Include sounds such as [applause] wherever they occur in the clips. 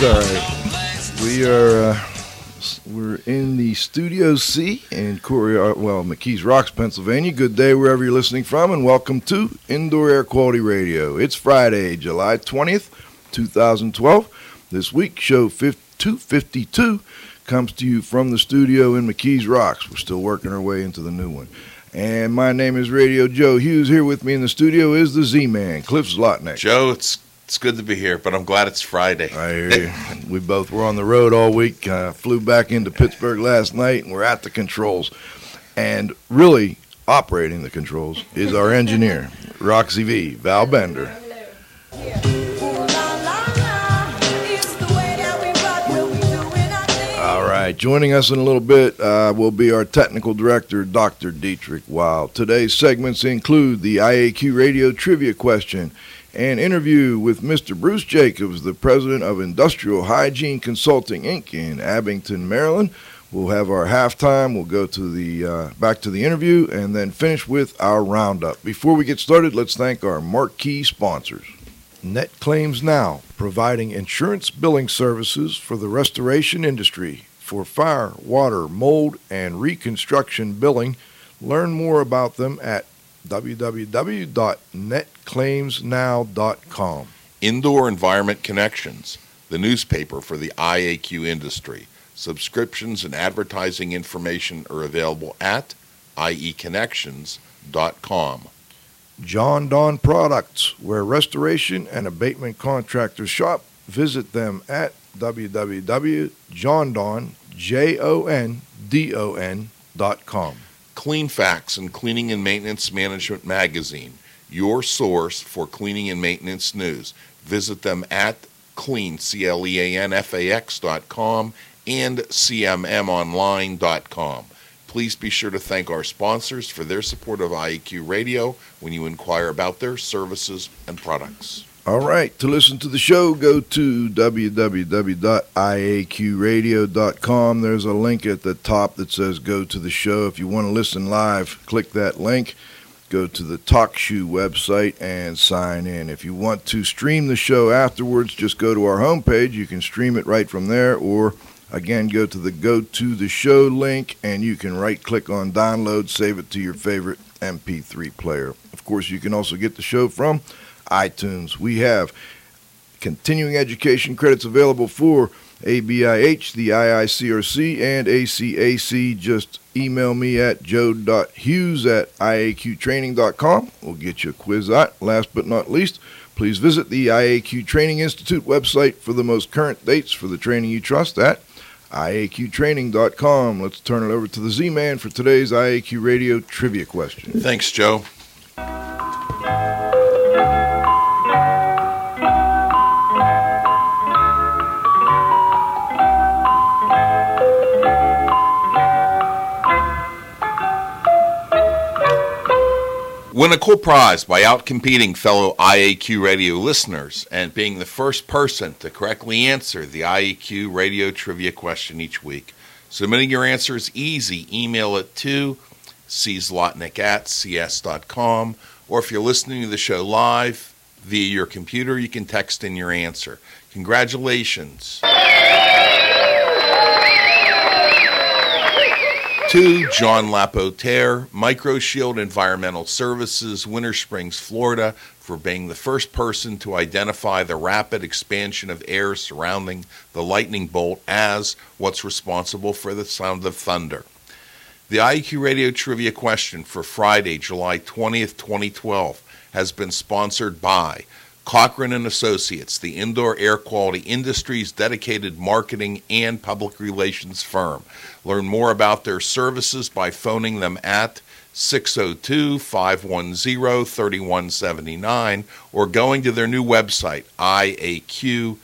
Rules have changed, all right. We are uh, we're in the Studio C in Corey, uh, well, McKees Rocks, Pennsylvania. Good day wherever you're listening from, and welcome to Indoor Air Quality Radio. It's Friday, July 20th, 2012. This week, show 252 comes to you from the studio in McKees Rocks. We're still working our way into the new one. And my name is Radio Joe Hughes. Here with me in the studio is the Z-Man, Cliff Zlotnick. Joe, it's it's good to be here, but I'm glad it's Friday. I hear you. we both were on the road all week. Uh, flew back into Pittsburgh last night, and we're at the controls. And really operating the controls is our engineer, Roxy V, Val Bender. All right, joining us in a little bit uh, will be our technical director, Dr. Dietrich Weil. Today's segments include the IAQ radio trivia question, an interview with Mr. Bruce Jacobs, the president of Industrial Hygiene Consulting Inc. in Abingdon, Maryland. We'll have our halftime. We'll go to the uh, back to the interview and then finish with our roundup. Before we get started, let's thank our marquee sponsors. Net Claims Now, providing insurance billing services for the restoration industry for fire, water, mold, and reconstruction billing. Learn more about them at www.netclaimsnow.com. Indoor Environment Connections, the newspaper for the IAQ industry. Subscriptions and advertising information are available at ieconnections.com. John Don Products, where restoration and abatement contractors shop. Visit them at www.jondon.com. Clean Facts and Cleaning and Maintenance Management Magazine, your source for cleaning and maintenance news. Visit them at clean, C-L-E-A-N-F-A-X dot com and cmmonline.com. Please be sure to thank our sponsors for their support of IEQ Radio when you inquire about their services and products. All right, to listen to the show, go to www.iaqradio.com. There's a link at the top that says go to the show. If you want to listen live, click that link. Go to the TalkShoe website and sign in. If you want to stream the show afterwards, just go to our homepage. You can stream it right from there, or again, go to the go to the show link and you can right click on download, save it to your favorite MP3 player. Of course, you can also get the show from iTunes. We have continuing education credits available for ABIH, the IICRC, and ACAC. Just email me at joe.hughes at iaqtraining.com. We'll get you a quiz out. Last but not least, please visit the IAQ Training Institute website for the most current dates for the training you trust at iaqtraining.com. Let's turn it over to the Z Man for today's IAQ Radio trivia question. Thanks, Joe. Win a cool prize by outcompeting fellow IAQ radio listeners and being the first person to correctly answer the IAQ radio trivia question each week. Submitting your answer is easy. Email it to czlotnick at cs.com, or if you're listening to the show live via your computer, you can text in your answer. Congratulations. Two, John Lapotere, Microshield Environmental Services, Winter Springs, Florida, for being the first person to identify the rapid expansion of air surrounding the lightning bolt as what's responsible for the sound of thunder. The IEQ Radio Trivia question for Friday, July 20th, 2012, has been sponsored by Cochrane and Associates, the indoor air quality industry's dedicated marketing and public relations firm. Learn more about their services by phoning them at 602 510 3179 or going to their new website, iaqtv.com.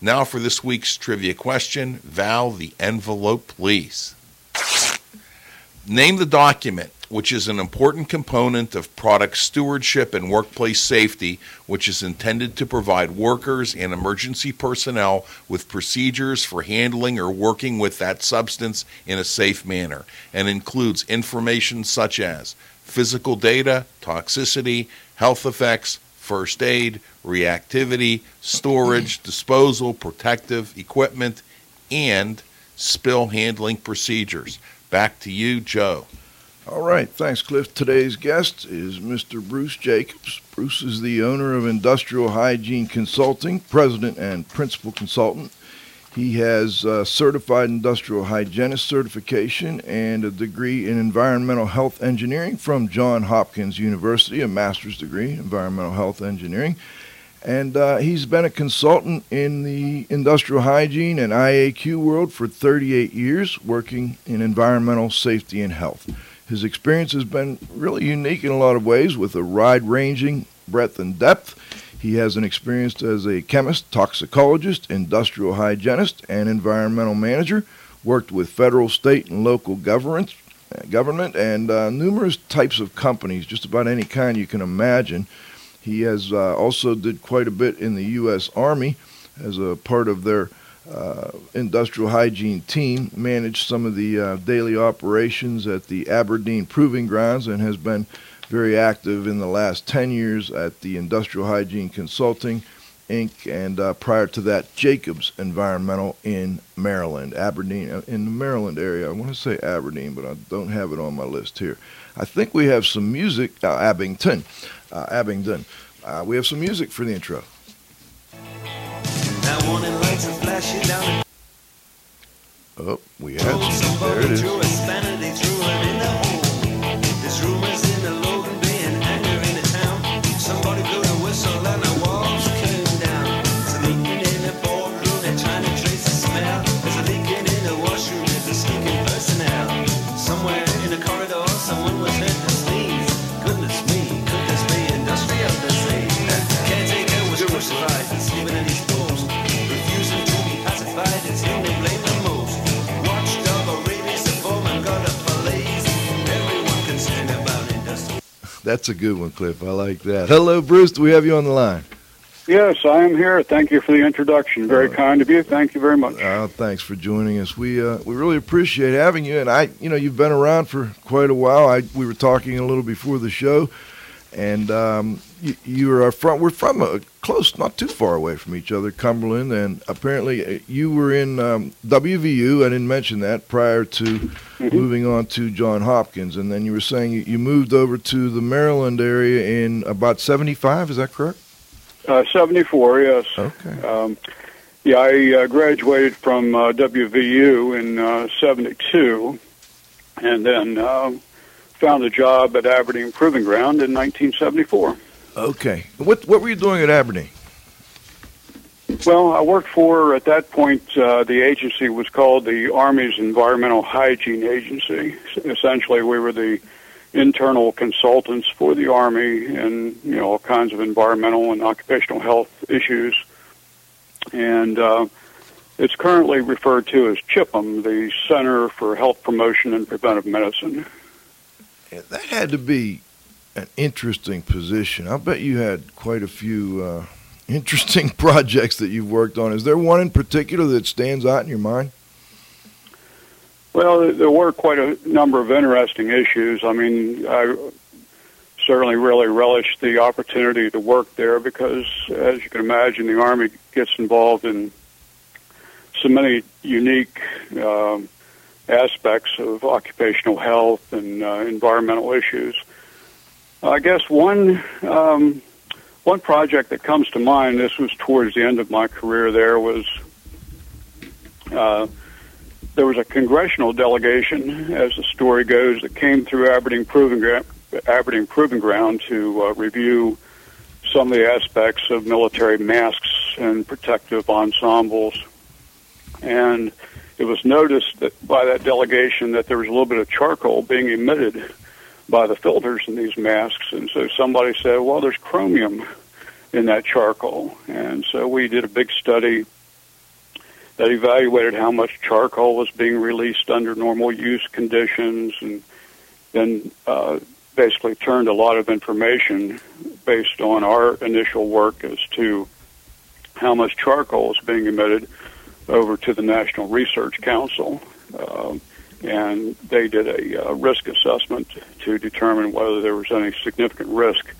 Now for this week's trivia question Val, the envelope, please. Name the document which is an important component of product stewardship and workplace safety, which is intended to provide workers and emergency personnel with procedures for handling or working with that substance in a safe manner, and includes information such as physical data, toxicity, health effects, first aid, reactivity, storage, [clears throat] disposal, protective equipment, and spill handling procedures. Back to you, Joe. All right, thanks, Cliff. Today's guest is Mr. Bruce Jacobs. Bruce is the owner of Industrial Hygiene Consulting, president and principal consultant. He has a certified industrial hygienist certification and a degree in environmental health engineering from Johns Hopkins University, a master's degree in environmental health engineering. And uh, he's been a consultant in the industrial hygiene and IAQ world for 38 years, working in environmental safety and health. His experience has been really unique in a lot of ways with a wide ranging breadth and depth. He has an experience as a chemist, toxicologist, industrial hygienist, and environmental manager, worked with federal, state, and local governments, government and uh, numerous types of companies, just about any kind you can imagine. He has uh, also did quite a bit in the U.S. Army as a part of their uh, industrial hygiene team, managed some of the uh, daily operations at the Aberdeen Proving Grounds, and has been very active in the last 10 years at the Industrial Hygiene Consulting Inc., and uh, prior to that, Jacobs Environmental in Maryland, Aberdeen, uh, in the Maryland area. I want to say Aberdeen, but I don't have it on my list here. I think we have some music, uh, Abington, uh, Abingdon. we have some music for the intro. Oh, we had some. There it is. That's a good one, Cliff. I like that. Hello, Bruce. Do we have you on the line? Yes, I am here. Thank you for the introduction. Very uh, kind of you. Thank you very much. Uh, thanks for joining us. We uh, we really appreciate having you. And I, you know, you've been around for quite a while. I we were talking a little before the show, and um, you, you are from. We're from a close, not too far away from each other, Cumberland, and apparently uh, you were in um, WVU. I didn't mention that prior to mm-hmm. moving on to John Hopkins, and then you were saying you, moved over to the Maryland area in about '75. Is that correct? Uh, '74, yes. Okay. Um, yeah, I uh, graduated from uh, WVU in '72, uh, and then um, found a job at Aberdeen Proving Ground in 1974. Okay. What what were you doing at Aberdeen? Well, I worked for at that point uh, the agency was called the Army's Environmental Hygiene Agency. Essentially, we were the internal consultants for the Army and you know all kinds of environmental and occupational health issues. And uh, it's currently referred to as CHPPM, the Center for Health Promotion and Preventive Medicine. That had to be an interesting position. I bet you had quite a few uh, [laughs] interesting [laughs] projects that you've worked on. Is there one in particular that stands out in your mind? Well, there were quite a number of interesting issues. I mean, I certainly really relished the opportunity to work there because, as you can imagine, the Army gets involved in so many unique um, aspects of occupational health and uh, environmental issues. I guess one um, one project that comes to mind. This was towards the end of my career. There was uh, there was a congressional delegation, as the story goes, that came through Aberdeen Proving Ground, Aberdeen Proving Ground to uh, review some of the aspects of military masks and protective ensembles. And it was noticed that by that delegation that there was a little bit of charcoal being emitted by the filters in these masks. And so somebody said, well, there's chromium in that charcoal. And so we did a big study that evaluated how much charcoal was being released under normal use conditions and then uh, basically turned a lot of information based on our initial work as to how much charcoal is being emitted over to the National Research Council. Um, and they did a uh, risk assessment to determine whether there was any significant risk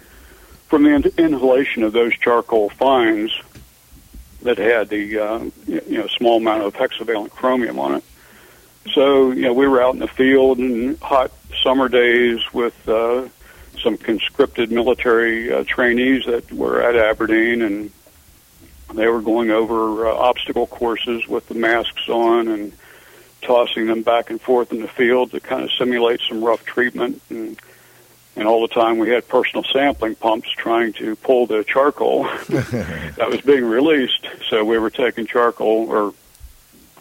from the in- inhalation of those charcoal fines that had the uh, you know small amount of hexavalent chromium on it. So you know we were out in the field in hot summer days with uh, some conscripted military uh, trainees that were at Aberdeen, and they were going over uh, obstacle courses with the masks on and tossing them back and forth in the field to kind of simulate some rough treatment and and all the time we had personal sampling pumps trying to pull the charcoal [laughs] that was being released. So we were taking charcoal or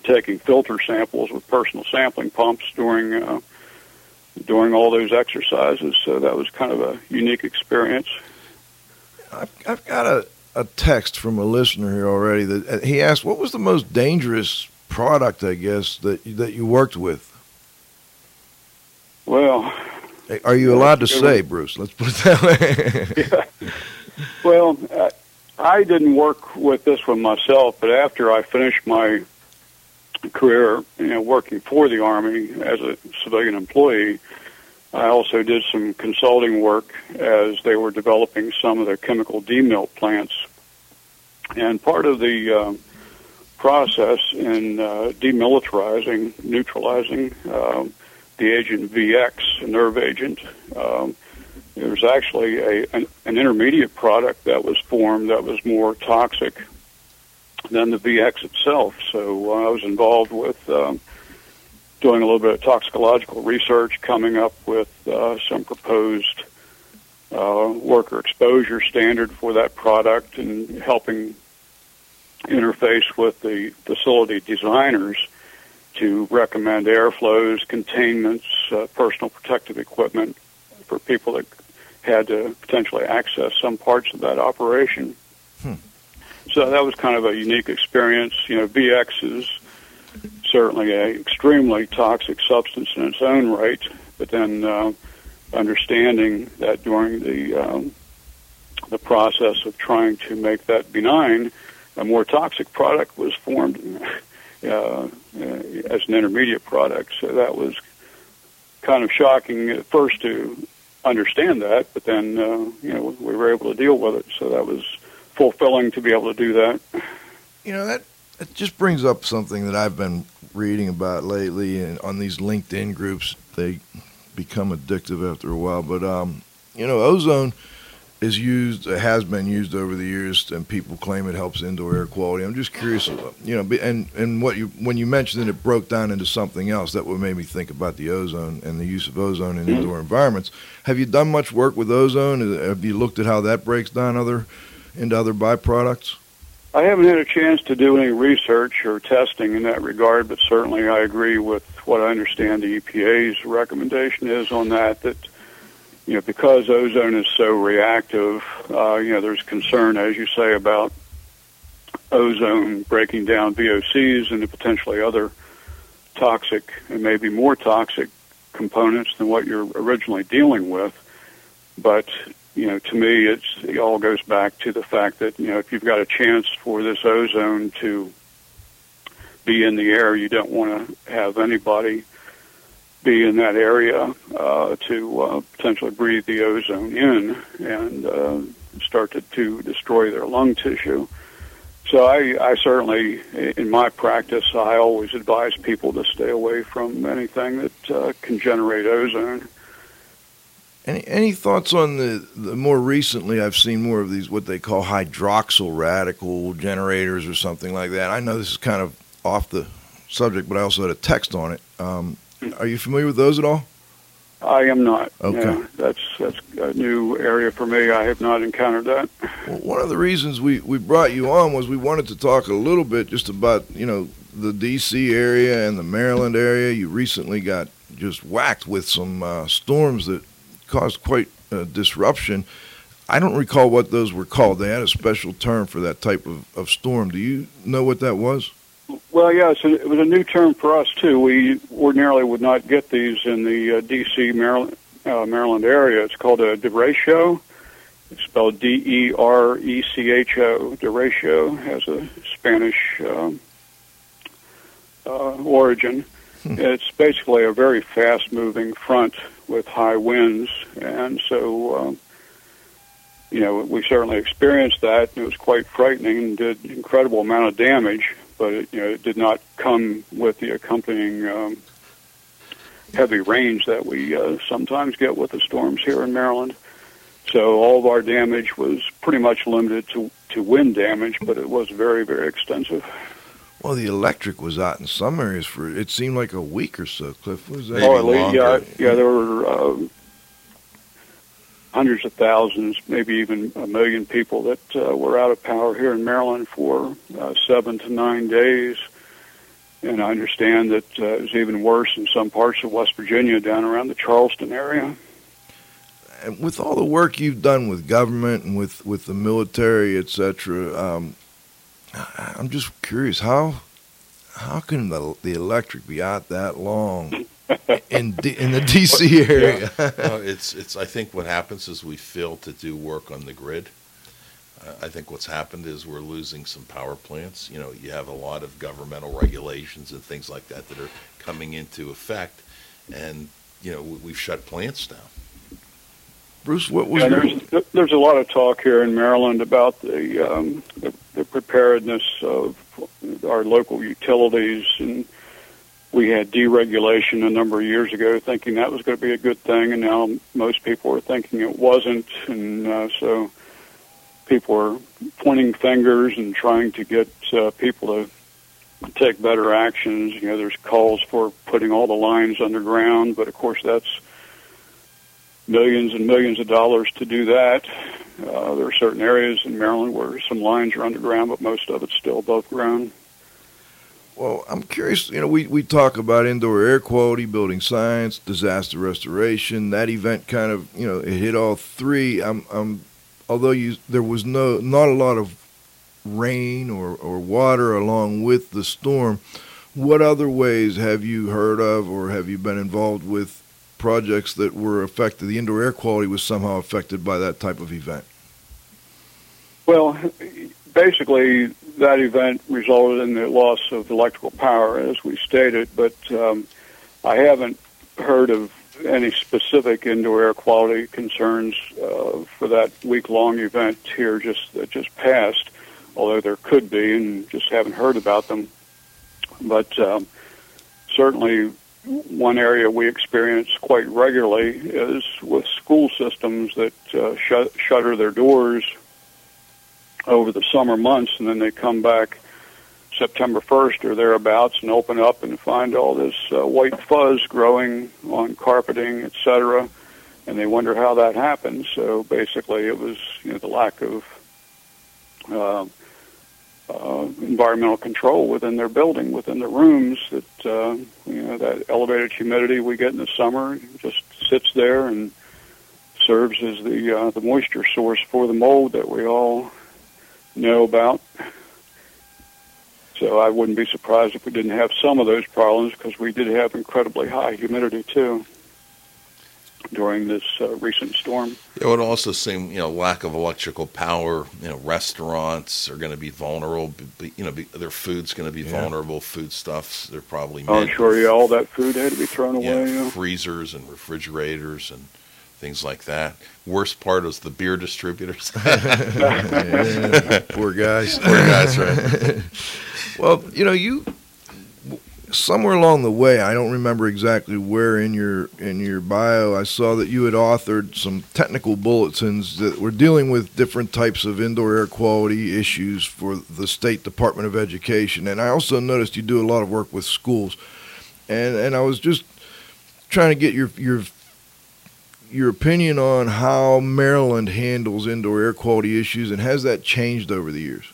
taking filter samples with personal sampling pumps during uh, during all those exercises. So that was kind of a unique experience. I've, I've got a, a text from a listener here already that uh, he asked, "What was the most dangerous product, I guess, that that you worked with?" Well, are you allowed to say, Bruce? Let's put it that way. [laughs] yeah. Well, I didn't work with this one myself, but after I finished my career, you know, working for the Army as a civilian employee, I also did some consulting work as they were developing some of their chemical demil plants. And part of the uh, process in uh, demilitarizing, neutralizing um, the agent VX, a nerve agent. Um, there was actually a an, an intermediate product that was formed that was more toxic than the VX itself. So uh, I was involved with um, doing a little bit of toxicological research, coming up with uh, some proposed uh, worker exposure standard for that product, and helping interface with the facility designers to recommend airflows, containments, uh, personal protective equipment for people that had to potentially access some parts of that operation. Hmm. So that was kind of a unique experience. You know, VX is certainly an extremely toxic substance in its own right, but then uh, understanding that during the um, the process of trying to make that benign, a more toxic product was formed uh, as an intermediate product. So that was kind of shocking at first to understand that, but then uh, you know we were able to deal with it. So that was fulfilling to be able to do that. You know that it just brings up something that I've been reading about lately, and on these LinkedIn groups, they become addictive after a while. But um, you know, ozone is used has been used over the years, and people claim it helps indoor air quality. I'm just curious, you know, and and what you when you mentioned that it broke down into something else, that what made me think about the ozone and the use of ozone in indoor environments. Have you done much work with ozone? Have you looked at how that breaks down other into other byproducts? I haven't had a chance to do any research or testing in that regard, but certainly I agree with what I understand the EPA's recommendation is on that. That you know, because ozone is so reactive, uh, you know, there's concern, as you say, about ozone breaking down VOCs into potentially other toxic and maybe more toxic components than what you're originally dealing with. But you know, to me, it's it all goes back to the fact that you know if you've got a chance for this ozone to be in the air, you don't want to have anybody be in that area uh, to uh, potentially breathe the ozone in and uh, start to, to destroy their lung tissue. So I, I certainly, in my practice, I always advise people to stay away from anything that uh, can generate ozone. Any any thoughts on the, the more recently? I've seen more of these what they call hydroxyl radical generators or something like that. I know this is kind of off the subject, but I also had a text on it. Um, are you familiar with those at all? I am not. Okay. Yeah, that's that's a new area for me. I have not encountered that. Well, one of the reasons we, we brought you on was we wanted to talk a little bit just about you know the D.C. area and the Maryland area. You recently got just whacked with some uh, storms that caused quite a disruption. I don't recall what those were called. They had a special term for that type of, of storm. Do you know what that was? Well, yes, it was a new term for us too. We ordinarily would not get these in the uh, D.C. Maryland uh, Maryland area. It's called a derecho. It's spelled D E R E C H O. Derecho has a Spanish um, uh, origin. It's basically a very fast-moving front with high winds, and so um, you know we certainly experienced that. And it was quite frightening and did incredible amount of damage, but it, you know it did not come with the accompanying um, heavy rains that we uh, sometimes get with the storms here in Maryland. So all of our damage was pretty much limited to to wind damage, but it was very very extensive. Well, the electric was out in some areas for it seemed like a week or so. Cliff, was that? Oh, least, yeah, longer. yeah, there were uh, hundreds of thousands, maybe even a million people that uh, were out of power here in Maryland for uh, seven to nine days. And I understand that uh, it was even worse in some parts of West Virginia, down around the Charleston area. And with all the work you've done with government and with, with the military, et cetera, um, I'm just curious how how can the the electric be out that long [laughs] in D, in the DC area? No, [laughs] it's it's. I think what happens is we fail to do work on the grid. Uh, I think what's happened is we're losing some power plants. You know, you have a lot of governmental regulations and things like that that are coming into effect, and you know we- we've shut plants down. Bruce, what was Yeah, your, there's there's a lot of talk here in Maryland about the um, the, the preparedness of our local utilities, and we had deregulation a number of years ago, thinking that was going to be a good thing, and now most people are thinking it wasn't, and uh, so people are pointing fingers and trying to get uh, people to take better actions. You know, there's calls for putting all the lines underground, but of course that's millions and millions of dollars to do that. Uh, there are certain areas in Maryland where some lines are underground, but most of it's still above ground. well, I'm curious. You know, we, we talk about indoor air quality, building science, disaster restoration. That event kind of you know it hit all three. I'm, I'm although you there was no not a lot of rain or, or water along with the storm. What other ways have you heard of or have you been involved with projects that were affected? The indoor air quality was somehow affected by that type of event. Well, basically, that event resulted in the loss of electrical power, as we stated, but um, I haven't heard of any specific indoor air quality concerns uh, for that week-long event here just that just passed. Although there could be, and just haven't heard about them. But um, certainly, one area we experience quite regularly is with school systems that uh, shut, shutter their doors over the summer months, and then they come back September 1st or thereabouts and open up and find all this uh, white fuzz growing on carpeting, etc. And they wonder how that happened. So basically, it was you know the lack of uh, uh, environmental control within their building, within their rooms. That uh, you know that elevated humidity we get in the summer just sits there and serves as the uh, the moisture source for the mold that we all know about. So I wouldn't be surprised if we didn't have some of those problems because we did have incredibly high humidity too during this uh, recent storm. It would also seem, you know, lack of electrical power. You know, restaurants are going to be vulnerable. Be, you know, be, their food's going to be Yeah. vulnerable. Foodstuffs, they're probably. Oh, made sure, with, yeah, all that food had to be thrown yeah, away. Yeah. freezers and refrigerators and things like that. Worst part is the beer distributors. [laughs] Yeah, poor guys. Poor guys, right? [laughs] Well, you know, you somewhere along the way, I don't remember exactly where in your in your bio, I saw that you had authored some technical bulletins that were dealing with different types of indoor air quality issues for the State Department of Education, and I also noticed you do a lot of work with schools, and and I was just trying to get your your your opinion on how Maryland handles indoor air quality issues, and has that changed over the years?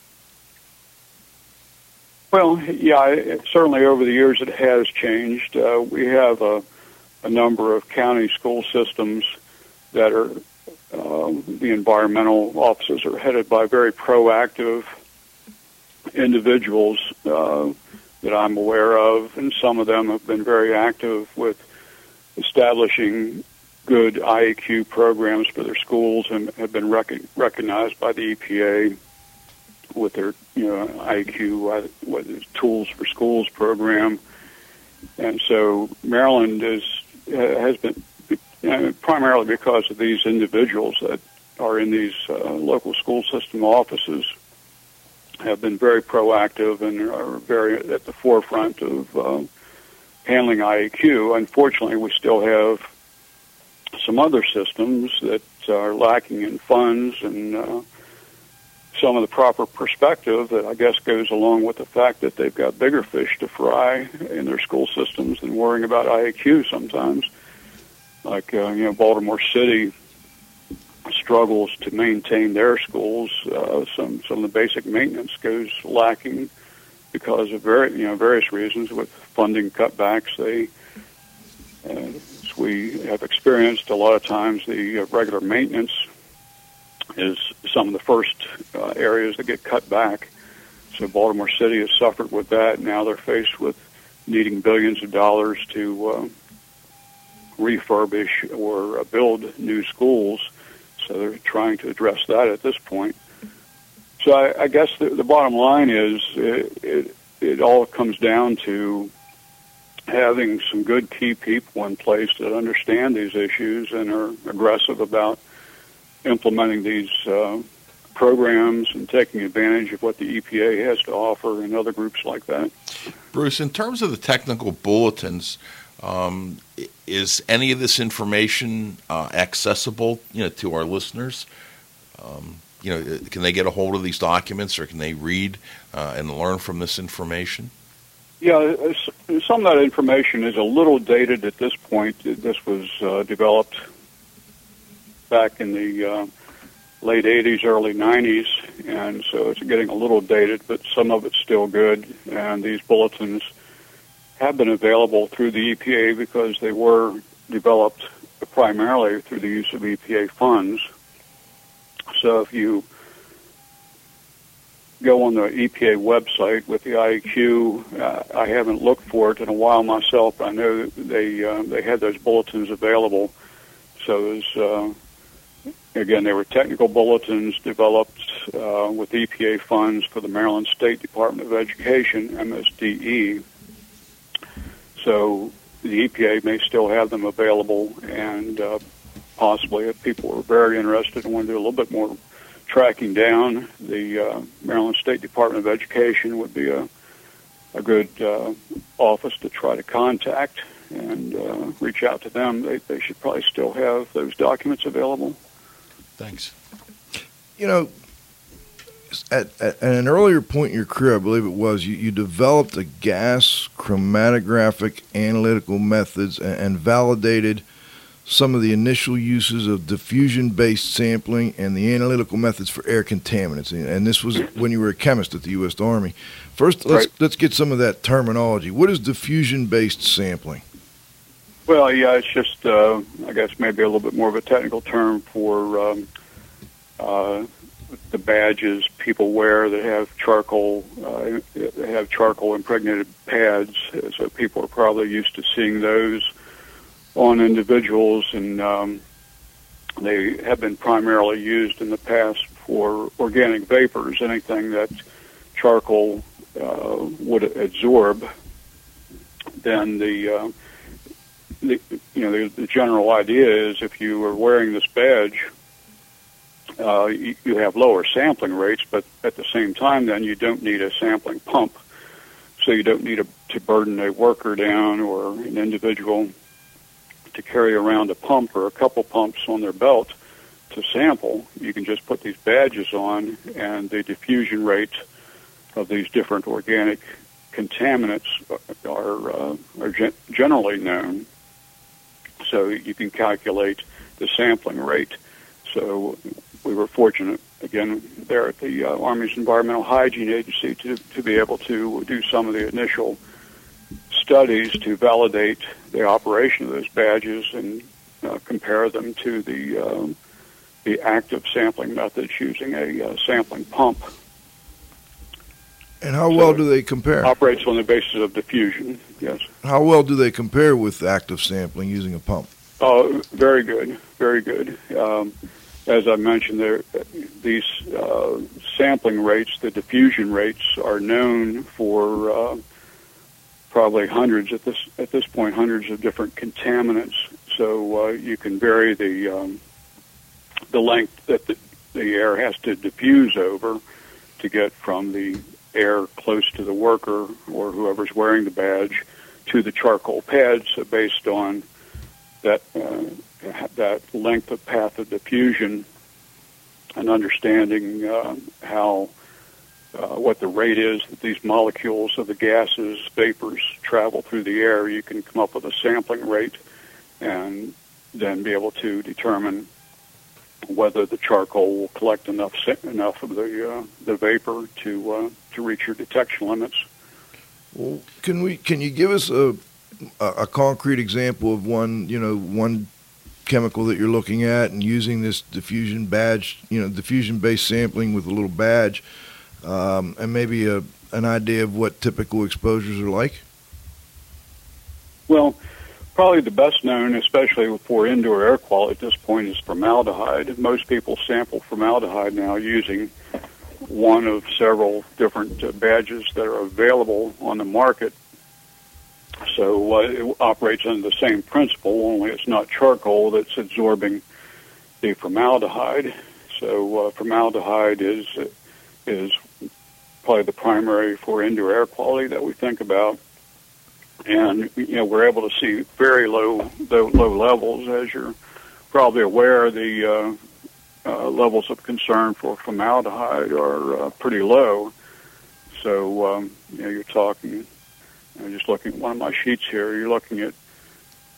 Well, yeah, it, certainly over the years it has changed. Uh, we have a, a number of county school systems that are um, the environmental offices are headed by very proactive individuals uh, that I'm aware of, and some of them have been very active with establishing good IAQ programs for their schools and have been rec- recognized by the EPA with their you know is Tools for Schools program, and so Maryland is has been know, primarily because of these individuals that are in these uh, local school system offices have been very proactive and are very at the forefront of uh, handling IAQ. Unfortunately, we still have some other systems that are lacking in funds and uh, some of the proper perspective that I guess goes along with the fact that they've got bigger fish to fry in their school systems than worrying about IAQ sometimes. Like, uh, you know, Baltimore City struggles to maintain their schools. Uh, some, some of the basic maintenance goes lacking because of very, you know, various reasons with funding cutbacks. They, uh, as we have experienced a lot of times, the uh, regular maintenance is some of the first uh, areas that get cut back. So Baltimore City has suffered with that. Now they're faced with needing billions of dollars to uh, refurbish or uh, build new schools. So they're trying to address that at this point. So I, I guess the, the bottom line is it, it, it all comes down to having some good key people in place that understand these issues and are aggressive about implementing these uh, programs and taking advantage of what the EPA has to offer and other groups like that. Bruce, in terms of the technical bulletins, um, is any of this information uh, accessible, you know, to our listeners? Um, you know, can they get a hold of these documents, or can they read uh, and learn from this information? Yeah, some of that information is a little dated at this point. This was uh, developed back in the uh, late 80s, early 90s, and so it's getting a little dated, but some of it's still good. And these bulletins have been available through the EPA because they were developed primarily through the use of EPA funds. So if you go on the EPA website with the IAQ, uh, I haven't looked for it in a while myself. I know they uh, they had those bulletins available. So there's uh, Again, they were technical bulletins developed uh, with EPA funds for the Maryland State Department of Education, MSDE. So the EPA may still have them available, and uh, possibly if people were very interested and want to do a little bit more tracking down, the uh, Maryland State Department of Education would be a, a good uh, office to try to contact and uh, reach out to them. They, they should probably still have those documents available. Thanks. You know, at, at, an earlier point in your career, I believe it was, you, you developed a gas chromatographic analytical methods and, and validated some of the initial uses of diffusion based sampling and the analytical methods for air contaminants. And this was when you were a chemist at the U.S. Army. First, let's, right. let's get some of that terminology. What is diffusion based sampling? Well, yeah, it's just, uh, I guess, maybe a little bit more of a technical term for um, uh, the badges people wear that have charcoal, uh, have charcoal impregnated pads. So people are probably used to seeing those on individuals, and um, they have been primarily used in the past for organic vapors, anything that charcoal uh, would absorb. Then the uh, the, you know, the, the general idea is if you are wearing this badge, uh, you, you have lower sampling rates, but at the same time, then you don't need a sampling pump. So you don't need a, to burden a worker down or an individual to carry around a pump or a couple pumps on their belt to sample. You can just put these badges on, and the diffusion rates of these different organic contaminants are uh, are gen- generally known. So you can calculate the sampling rate. So we were fortunate again there at the uh, Army's Environmental Hygiene Agency to to be able to do some of the initial studies to validate the operation of those badges and uh, compare them to the um, the active sampling methods using a uh, sampling pump. And how well do they compare? Operates on the basis of diffusion. Yes. How well do they compare with active sampling using a pump? Oh, very good, very good. Um, as I mentioned, there these uh, sampling rates, the diffusion rates, are known for uh, probably hundreds at this at this point, hundreds of different contaminants. So uh, you can vary the um, the length that the, the air has to diffuse over to get from the air close to the worker or whoever's wearing the badge to the charcoal pads based on that uh, that length of path of diffusion and understanding uh, how uh, what the rate is that these molecules of the gases, vapors travel through the air, you can come up with a sampling rate and then be able to determine whether the charcoal will collect enough enough of the uh, the vapor to uh, to reach your detection limits. Well, can we? Can you give us a a concrete example of one? You know, one chemical that you're looking at and using this diffusion badge. You know, diffusion based sampling with a little badge, um, and maybe a an idea of what typical exposures are like. Well, Probably the best known, especially for indoor air quality at this point, is formaldehyde. Most people sample formaldehyde now using one of several different uh, badges that are available on the market. So uh, it operates under the same principle, only it's not charcoal that's absorbing the formaldehyde. So uh, formaldehyde is is probably the primary for indoor air quality that we think about and you know we're able to see very low low, levels as you're probably aware. The uh, uh, levels of concern for formaldehyde are uh, pretty low. So um, you know you're talking I'm just looking at one of my sheets here. You're looking at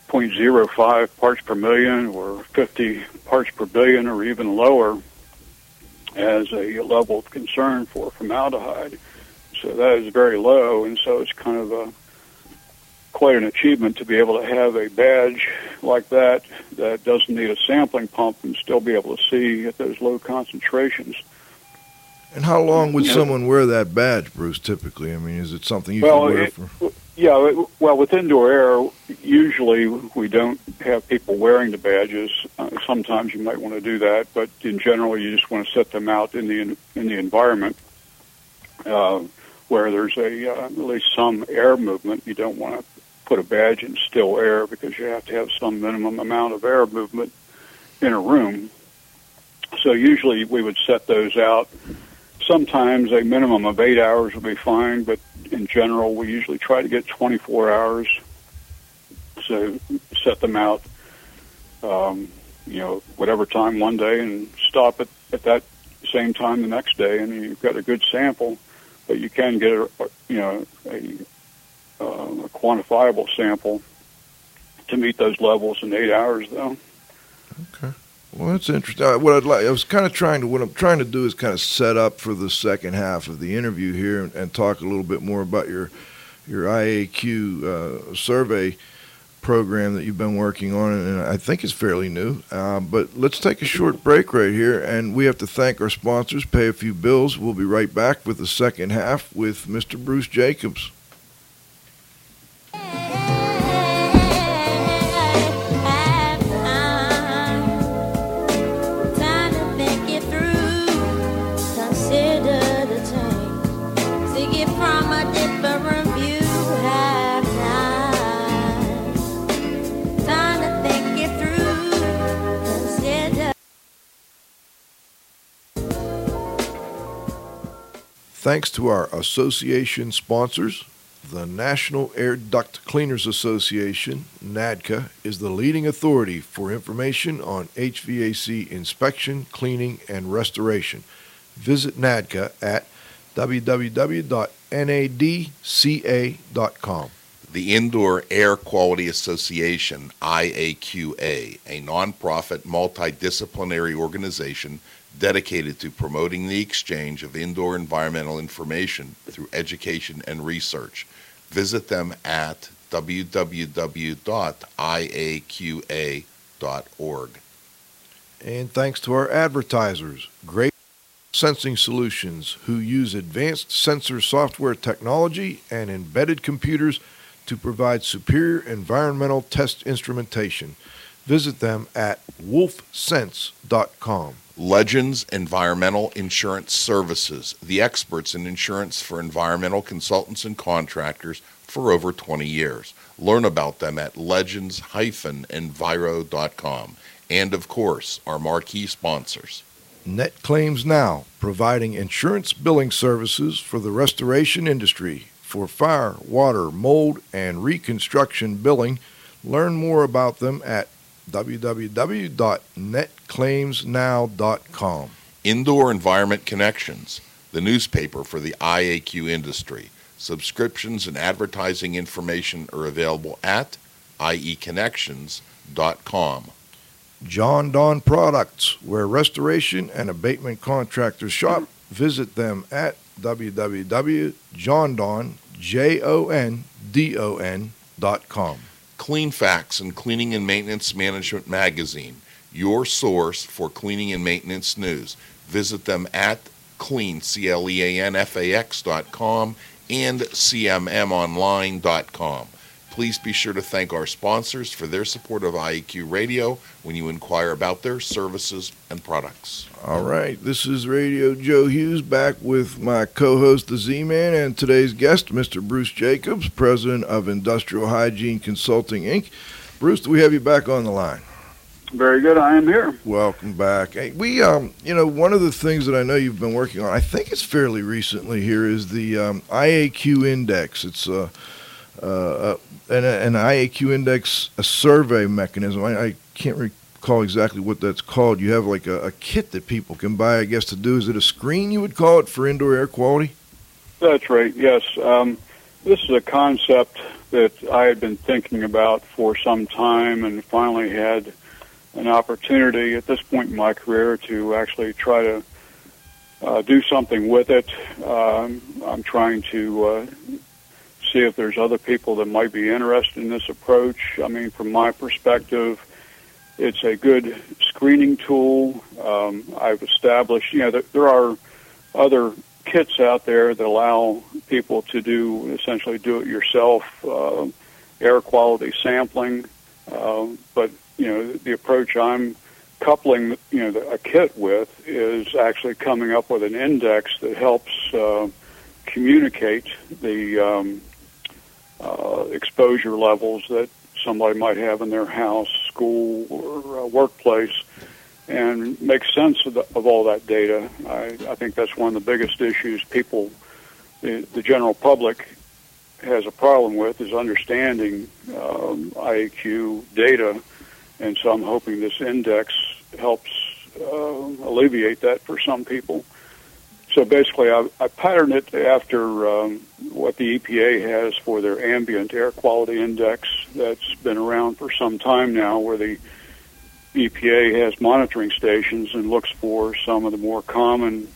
0.05 parts per million or 50 parts per billion or even lower as a level of concern for formaldehyde. So that is very low. And so it's kind of a quite an achievement to be able to have a badge like that that doesn't need a sampling pump and still be able to see at those low concentrations. And how long would someone wear that badge, Bruce? Typically, I mean, is it something you well, can wear it, for? Yeah, it, well, with indoor air, usually we don't have people wearing the badges. Uh, sometimes you might want to do that, but in general, you just want to set them out in the in, in the environment uh, where there's a uh, at least some air movement. You don't want to put a badge in still air because you have to have some minimum amount of air movement in a room. So usually we would set those out. Sometimes a minimum of eight hours would be fine, but in general we usually try to get 24 hours. So set them out, um, you know, whatever time one day and stop it at that same time the next day, and you've got a good sample. But you can get a, you know, a uh, a quantifiable sample to meet those levels in eight hours, though. Okay. Well, that's interesting. Uh, what I'd like, I was kind of trying to, what I'm trying to do is kind of set up for the second half of the interview here and, and talk a little bit more about your your IAQ uh, survey program that you've been working on, and I think it's fairly new. Uh, but let's take a short break right here, and we have to thank our sponsors, pay a few bills. We'll be right back with the second half with Mr. Bruce Jacobs. Thanks to our association sponsors, the National Air Duct Cleaners Association, NADCA, is the leading authority for information on HVAC inspection, cleaning, and restoration. Visit NADCA at www.nadca.com. The Indoor Air Quality Association, IAQA, a nonprofit multidisciplinary organization dedicated to promoting the exchange of indoor environmental information through education and research. Visit them at www.iaqa.org. And thanks to our advertisers, GrayWolf Sensing Solutions, who use advanced sensor software technology and embedded computers to provide superior environmental test instrumentation. Visit them at wolfsense.com. Legends Environmental Insurance Services, the experts in insurance for environmental consultants and contractors for over 20 years. Learn about them at legends-enviro.com. And of course, our marquee sponsors. Net Claims Now, providing insurance billing services for the restoration industry for fire, water, mold, and reconstruction billing. Learn more about them at www.netclaimsnow.com. Indoor Environment Connections, the newspaper for the IAQ industry. Subscriptions and advertising information are available at ieconnections.com. Jon-Don Products, where restoration and abatement contractors shop. Visit them at www.jondon.com. Cleanfax and Cleaning and Maintenance Management Magazine, your source for cleaning and maintenance news. Visit them at clean, C-L-E-A-N-F-A-X dot com and cmmonline.com. Please be sure to thank our sponsors for their support of IEQ Radio when you inquire about their services and products. All right, this is Radio Joe Hughes back with my co host, the Z Man, and today's guest, Mr. Bruce Jacobs, president of Industrial Hygiene Consulting, Inc. Bruce, do we have you back on the line? Very good. I am here. Welcome back. Hey, we, um, you know, one of the things that I know you've been working on, I think it's fairly recently here, is the um, IAQ index. It's uh, uh, an, an IAQ index, a survey mechanism. I, I can't recall exactly what that's called. You have like a, a kit that people can buy, I guess, to do. Is it a screen you would call it for indoor air quality? That's right. Yes. Um, this is a concept that I had been thinking about for some time, and finally had an opportunity at this point in my career to actually try to uh, do something with it. Um, I'm trying to uh, see if there's other people that might be interested in this approach. I mean, from my perspective, it's a good screening tool. Um, I've established, you know, there, there are other kits out there that allow people to do essentially do it yourself uh, air quality sampling. Uh, but you know, the approach I'm coupling, you know, the, a kit with is actually coming up with an index that helps uh, communicate the um, uh, exposure levels that somebody might have in their house, school, or uh, workplace, and make sense of, the, of all that data. I, I think that's one of the biggest issues people, the, the general public, has a problem with is understanding um, IAQ data, and so I'm hoping this index helps uh, alleviate that for some people. So basically, I, I patterned it after um, what the EPA has for their ambient air quality index that's been around for some time now, where the EPA has monitoring stations and looks for some of the more common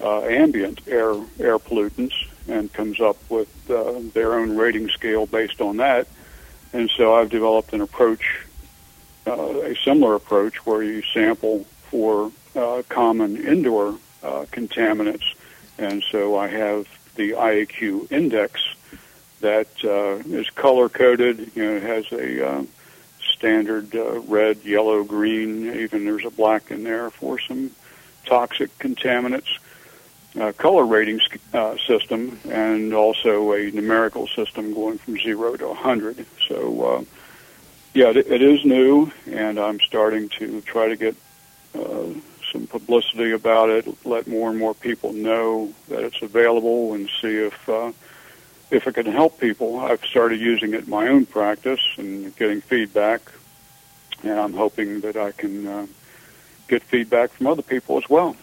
uh, ambient air air pollutants and comes up with uh, their own rating scale based on that. And so I've developed an approach, uh, a similar approach, where you sample for uh, common indoor uh, contaminants. And so I have the IAQ index that uh, is color coded. You know, it has a uh, standard uh, red, yellow, green. Even there's a black in there for some toxic contaminants. Uh, color rating uh, system and also a numerical system going from zero to 100. So, uh, yeah, it, it is new, and I'm starting to try to get uh, some publicity about it, let more and more people know that it's available, and see if uh, if it can help people. I've started using it in my own practice and getting feedback, and I'm hoping that I can uh, get feedback from other people as well.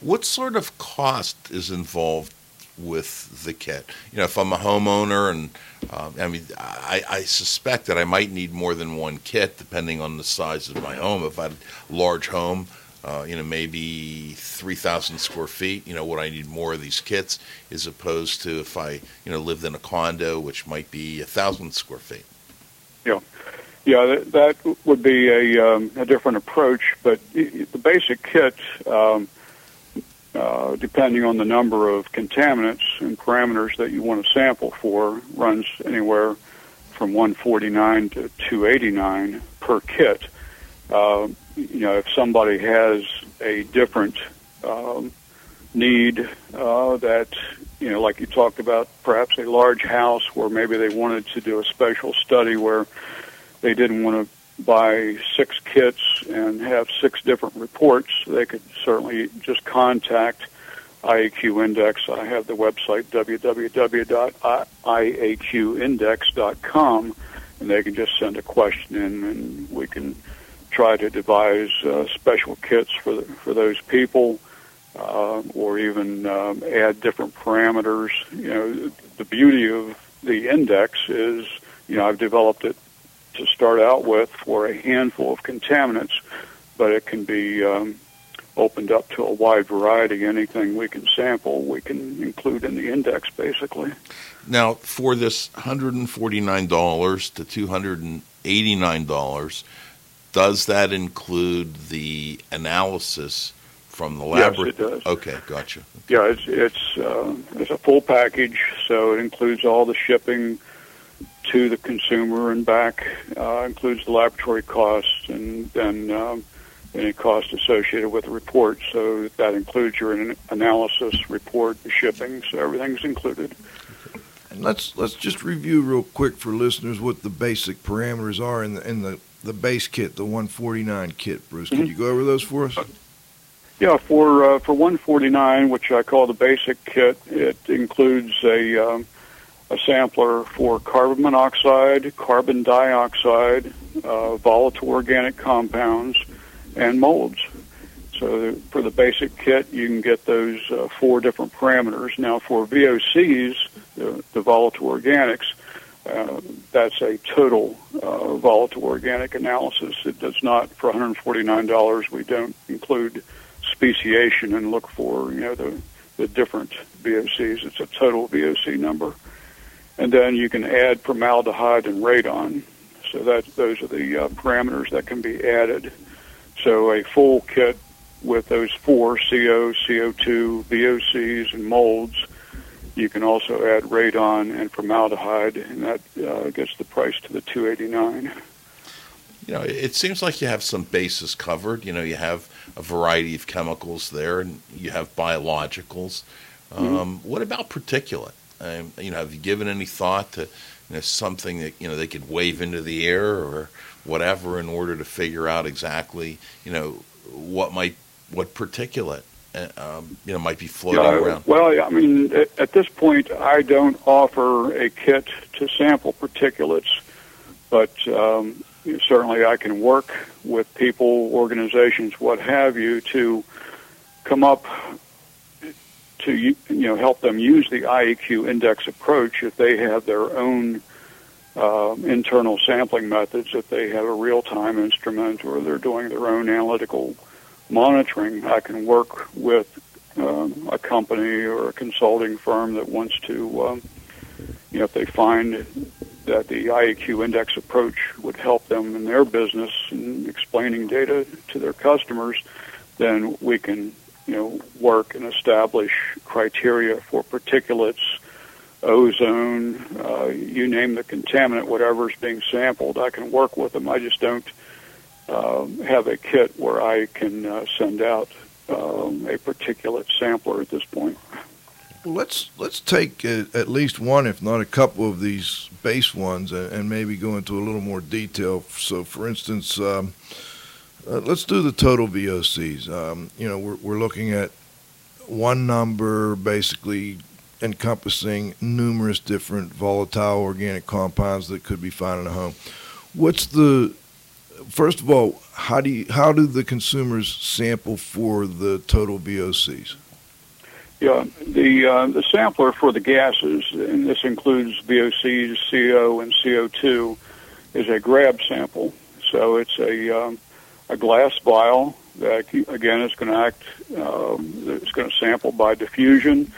What sort of cost is involved with the kit? You know, if I'm a homeowner, and um, I mean, I, I suspect that I might need more than one kit depending on the size of my home. If I had a large home, uh, you know, maybe 3,000 square feet, you know, would I need more of these kits as opposed to if I, you know, lived in a condo, which might be a 1,000 square feet? Yeah. Yeah, that, that would be a, um, a different approach, but the basic kit, um, uh, depending on the number of contaminants and parameters that you want to sample for, runs anywhere from 149 to 289 per kit. Uh, you know, if somebody has a different um, need uh, that, you know, like you talked about, perhaps a large house where maybe they wanted to do a special study where they didn't want to buy six kits and have six different reports, they could certainly just contact IAQ Index. I have the website www.iaqindex.com, and they can just send a question in, and we can try to devise uh, special kits for the, for those people, uh, or even um, add different parameters. You know, the beauty of the index is, you know, I've developed it to start out with for a handful of contaminants, but it can be um, opened up to a wide variety. Anything we can sample, we can include in the index, basically. Now, for this $149 to $289, does that include the analysis from the laboratory? Yes, it does. Okay, gotcha. Yeah, it's it's uh, it's a full package, so it includes all the shipping to the consumer and back, uh, includes the laboratory costs and then um, any cost associated with the report. So that includes your analysis report, the shipping, so everything's included. And let's let's just review real quick for listeners what the basic parameters are in the in the, the base kit, the 149 kit. Bruce, can Mhm. you go over those for us? Yeah, for uh, for 149, which I call the basic kit, it includes a um, a sampler for carbon monoxide, carbon dioxide, uh, volatile organic compounds, and molds. So for the basic kit, you can get those uh, four different parameters. Now for VOCs, the, the volatile organics, uh, that's a total uh, volatile organic analysis. It does not, for $149, we don't include speciation and look for, you know, the, the different VOCs. It's a total VOC number. And then you can add formaldehyde and radon. So that those are the uh, parameters that can be added. So a full kit with those four CO, CO2, VOCs, and molds. You can also add radon and formaldehyde, and that uh, gets the price to the 289. You know, it seems like you have some bases covered. You know, you have a variety of chemicals there, and you have biologicals. Um, What about particulate? Um, you know, have you given any thought to you know, something that you know they could wave into the air or whatever in order to figure out exactly you know what might what particulate um, you know might be floating Yeah, around? Well, I mean, at, at this point, I don't offer a kit to sample particulates, but um, certainly I can work with people, organizations, what have you, to come up to you know help them use the IEQ index approach if they have their own uh, internal sampling methods, if they have a real-time instrument or they're doing their own analytical monitoring. I can work with um, a company or a consulting firm that wants to, um, you know, if they find that the IAQ index approach would help them in their business and explaining data to their customers, then we can, you know, work and establish criteria for particulates, ozone, uh, you name the contaminant, whatever is being sampled. I can work with them. I just don't um, have a kit where I can uh, send out um, a particulate sampler at this point. Well, let's let's take uh, at least one, if not a couple of these base ones, and, and maybe go into a little more detail. So, for instance, um, Uh, let's do the total VOCs. Um, you know, we're, we're looking at one number basically encompassing numerous different volatile organic compounds that could be found in a home. What's the first of all, how do you, how do the consumers sample for the total VOCs? Yeah, the uh, the sampler for the gases, and this includes VOCs, CO, and CO2, is a grab sample. So it's a um, a glass vial that again is going to act. Um, it's going to sample by diffusion,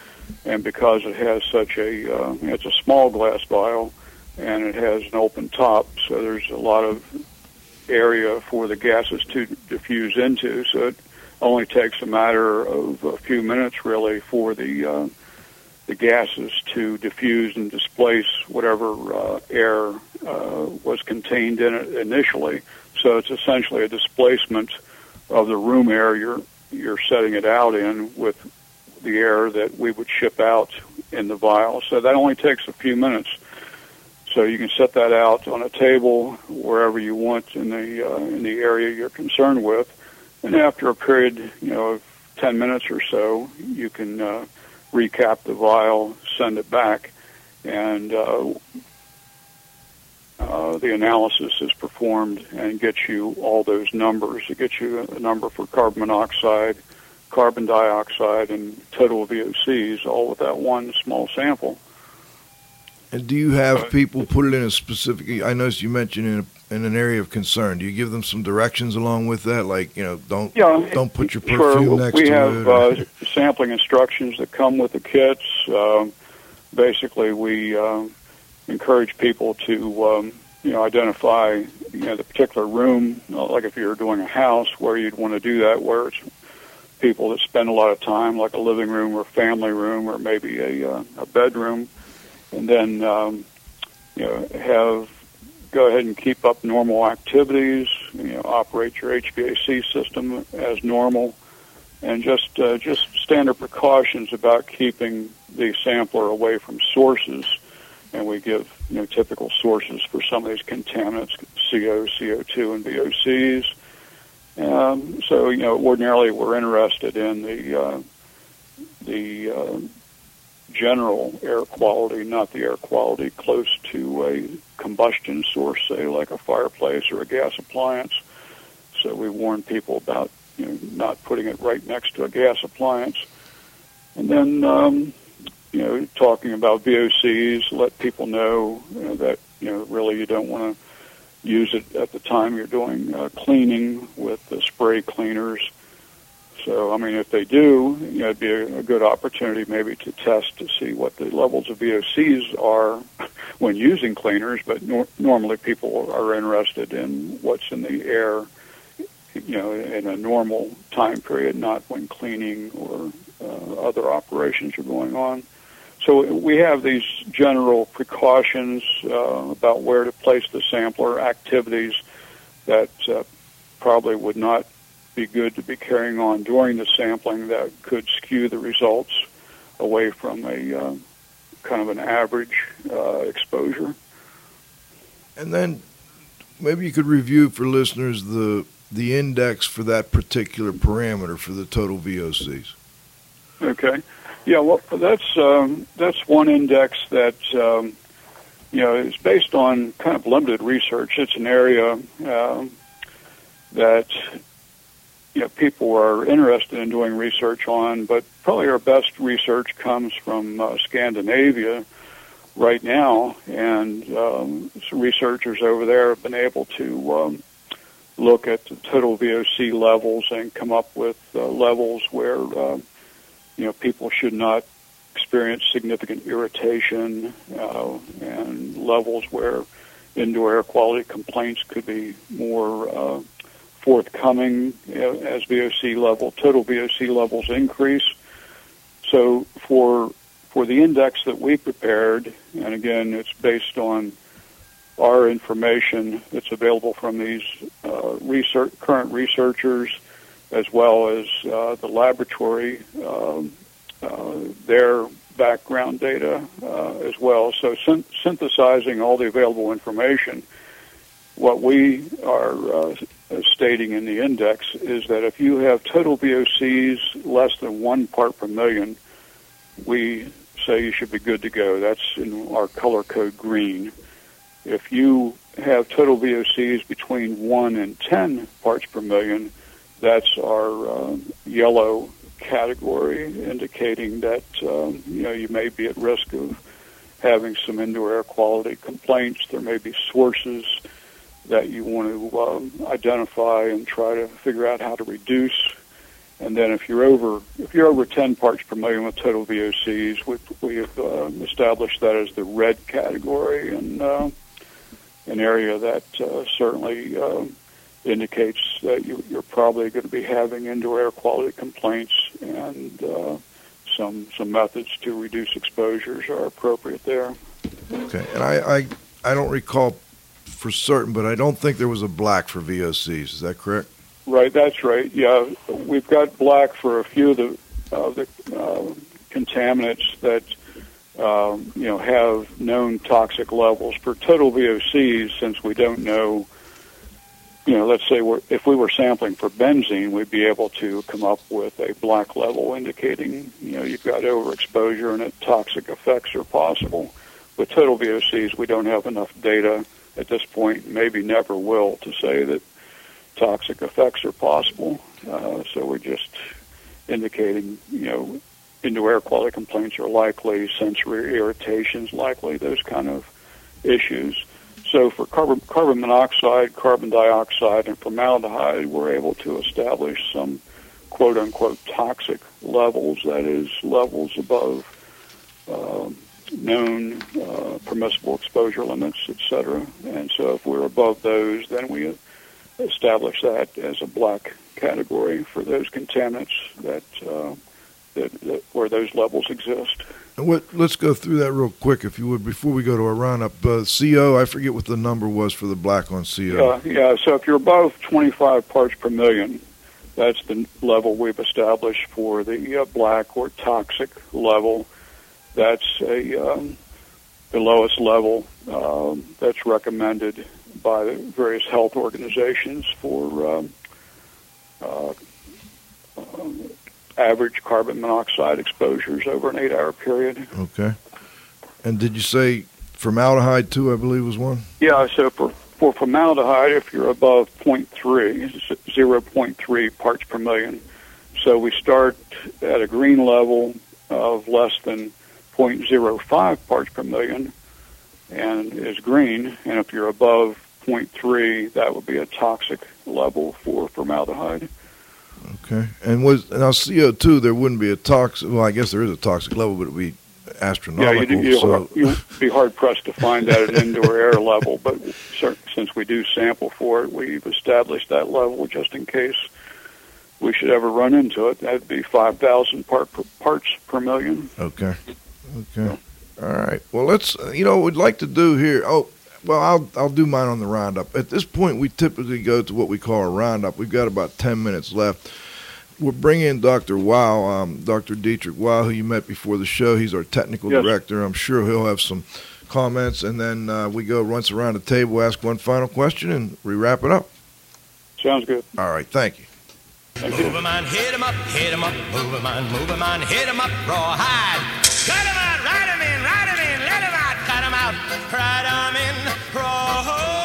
and because it has such a uh, it's a small glass vial, and it has an open top, so there's a lot of area for the gases to diffuse into. So it only takes a matter of a few minutes, really, for the uh, the gases to diffuse and displace whatever uh, air uh, was contained in it initially. So it's essentially a displacement of the room air you're you're setting it out in with the air that we would ship out in the vial. So that only takes a few minutes. So you can set that out on a table wherever you want in the uh, in the area you're concerned with, and after a period, you know, of 10 minutes or so, you can uh, recap the vial, send it back, and uh, uh, the analysis is performed and gets you all those numbers. It gets you a number for carbon monoxide, carbon dioxide, and total VOCs, all with that one small sample. And do you have people put it in a specific? I noticed you mentioned in, a, in an area of concern. Do you give them some directions along with that, like you know, don't yeah, don't put your sure. perfume next we to have, it? or- uh, sampling instructions that come with the kits. Um, basically, we um, encourage people to um, you know identify you know the particular room, like if you're doing a house where you'd want to do that, where it's people that spend a lot of time, like a living room or family room or maybe a uh, a bedroom, and then um, you know have go ahead and keep up normal activities. You know, operate your HVAC system as normal, and just uh, just standard precautions about keeping the sampler away from sources. And we give you know typical sources for some of these contaminants: CO, CO2, and VOCs. Um, so you know, ordinarily we're interested in the uh, the uh, general air quality, not the air quality close to a combustion source, say like a fireplace or a gas appliance. So we warn people about you know not putting it right next to a gas appliance, and then um, you know talking about VOCs, let people know, you know that you know really you don't want to use it at the time you're doing uh, cleaning with the spray cleaners. So, I mean, if they do, you know, it'd be a, a good opportunity maybe to test to see what the levels of VOCs are [laughs] when using cleaners. But nor- normally, people are interested in what's in the air, you know, in a normal time period, not when cleaning or uh, other operations are going on. So we have these general precautions uh, about where to place the sampler, activities that uh, probably would not be good to be carrying on during the sampling that could skew the results away from a uh, kind of an average uh, exposure. and then maybe you could review for listeners the the index for that particular parameter for the total VOCs. Okay. Yeah, well, that's um, that's one index that um, you know is based on kind of limited research. It's an area um, that you know people are interested in doing research on, but probably our best research comes from uh, Scandinavia right now, and um, researchers over there have been able to um, look at the total VOC levels and come up with uh, levels where uh, you know people should not experience significant irritation uh, and levels where indoor air quality complaints could be more uh, forthcoming as VOC level total VOC levels increase. So for for the index that we prepared, and again, it's based on our information that's available from these uh, research, current researchers, as well as uh, the laboratory, um, uh, their background data uh, as well. So syn- synthesizing all the available information, what we are uh, stating in the index is that if you have total VOCs less than one part per million, we say you should be good to go. That's in our color code green. If you have total VOCs between 1 and 10 parts per million, that's our uh, yellow category, indicating that um, you know you may be at risk of having some indoor air quality complaints. There may be sources that you want to um, identify and try to figure out how to reduce. And then if you're over if you're over 10 parts per million with total VOCs, we we have uh, established that as the red category and uh, an area that uh, certainly uh, indicates that you, you're probably going to be having indoor air quality complaints and uh, some some methods to reduce exposures are appropriate there. Okay, and I, I I don't recall for certain, but I don't think there was a black for VOCs. Is that correct? Right, that's right. Yeah, we've got black for a few of the uh, the uh, contaminants that um, you know have known toxic levels. For total VOCs, since we don't know, you know, let's say we're, if we were sampling for benzene, we'd be able to come up with a black level indicating you know you've got overexposure and that toxic effects are possible. With total VOCs, we don't have enough data at this point, maybe never will, to say that toxic effects are possible. Uh, so we're just indicating, you know, indoor air quality complaints are likely, sensory irritations likely, those kind of issues. So for carbon, carbon monoxide, carbon dioxide, and formaldehyde, we're able to establish some quote unquote toxic levels, that is, levels above uh, known uh, permissible exposure limits, et cetera. And so if we're above those, then we establish that as a black category for those contaminants that, uh, that, that where those levels exist. And what, let's go through that real quick, if you would, before we go to our roundup. Uh, CO, I forget what the number was for the black on CO. Yeah, yeah. So if you're above 25 parts per million, that's the level we've established for the uh, black or toxic level. That's a um, the lowest level um, that's recommended by the various health organizations for um, uh, um, average carbon monoxide exposures over an eight-hour period. Okay. And did you say formaldehyde too? I believe was one. Yeah. So for for formaldehyde, if you're above 0.3, 0.3 parts per million, so we start at a green level of less than 0.05 parts per million, and is green. And if you're above 0.3, that would be a toxic level for formaldehyde. Okay. And was now CO two? There wouldn't be a toxic. Well, I guess there is a toxic level, but it would be astronomical. Yeah, you'd, so [laughs] you'd be hard pressed to find that at indoor air level, but since we do sample for it, we've established that level just in case we should ever run into it. That'd be 5,000 part per, parts per million. okay. Okay. All right. Well, let's. uh, You know, what we'd like to do here. Oh, well, I'll I'll do mine on the roundup. At this point, we typically go to what we call a roundup. We've got about ten minutes left. We're bringing in Dr. Wow, um, Dr. Dietrich Wow, who you met before the show. He's our technical Yes. director. I'm sure he'll have some comments, and then uh, we go once around the table, ask one final question, and we wrap it up. Sounds good. All right. Thank you. Move 'em on, hit 'em up, hit 'em up, move 'em on, move 'em on, hit 'em up, rawhide. Cut 'em out, ride 'em in, ride 'em in, let 'em out, cut 'em out, ride 'em in, rawhide.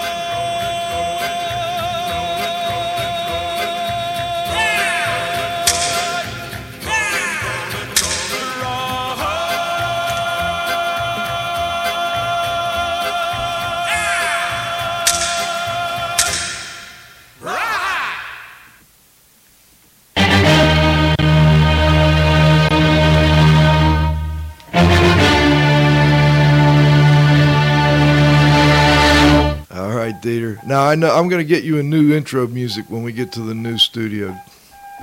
Now I know I'm going to get you a new intro music when we get to the new studio.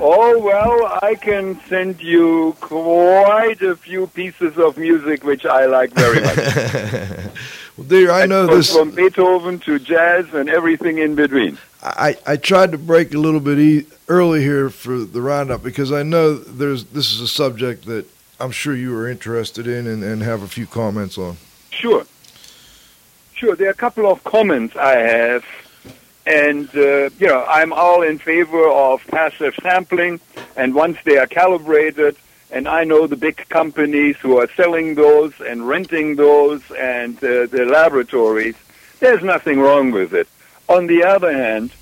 Oh, well, I can send you quite a few pieces of music which I like very much. [laughs] well, Dieter, I know this. From Beethoven to jazz and everything in between. I, I tried to break a little bit e- early here for the roundup because I know there's this is a subject that I'm sure you are interested in and, and have a few comments on. Sure. Sure, there are a couple of comments I have And, uh, you know, I'm all in favor of passive sampling. And once they are calibrated, and I know the big companies who are selling those and renting those and uh, the laboratories, there's nothing wrong with it. On the other hand,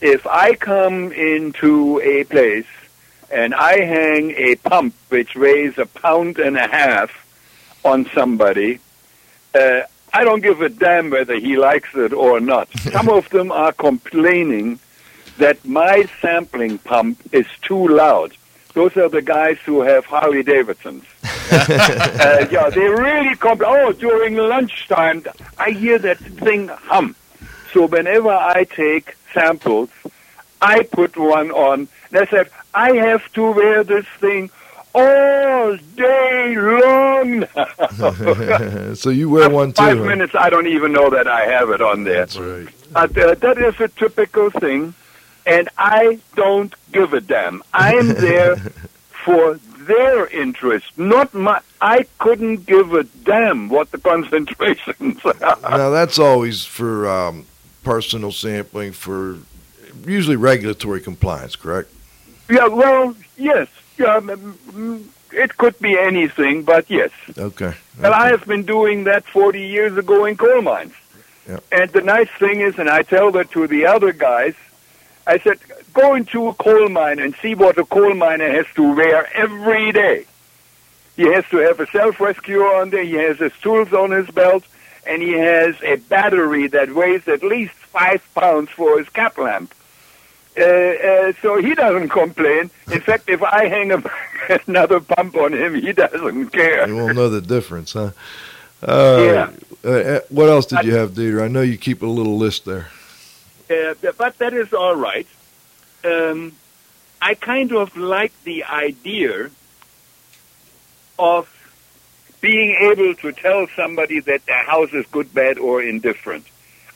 if I come into a place and I hang a pump which weighs a pound and a half on somebody, uh, I don't give a damn whether he likes it or not. [laughs] Some of them are complaining that my sampling pump is too loud. Those are the guys who have Harley Davidsons. [laughs] uh, yeah, they really complain. Oh, during lunchtime, I hear that thing hum. So whenever I take samples, I put one on. And I said, I have to wear this thing all day long. [laughs] so you wear one too. Five huh? minutes, I don't even know that I have it on there. That's right. Uh, that is a typical thing, and I don't give a damn. I'm [laughs] there for their interest, not my. I couldn't give a damn what the [laughs] concentrations are. Now that's always for um, personal sampling for usually regulatory compliance, correct? yeah, well, yes. Yeah, mm, it could be anything, but yes. Okay. Well, I have been doing that 40 years ago in coal mines. Yeah. And the nice thing is, and I tell that to the other guys, I said, go into a coal mine and see what a coal miner has to wear every day. He has to have a self-rescuer on there, he has his tools on his belt, and he has a battery that weighs at least five pounds for his cap lamp. Uh, uh, so he doesn't complain. In fact, if I hang a, [laughs] another pump on him, he doesn't care. You won't know the difference, huh? Uh, Yeah. Uh, what else did you have, Dieter? I know you keep a little list there. Uh, but that is all right. Um, I kind of like the idea of being able to tell somebody that their house is good, bad, or indifferent.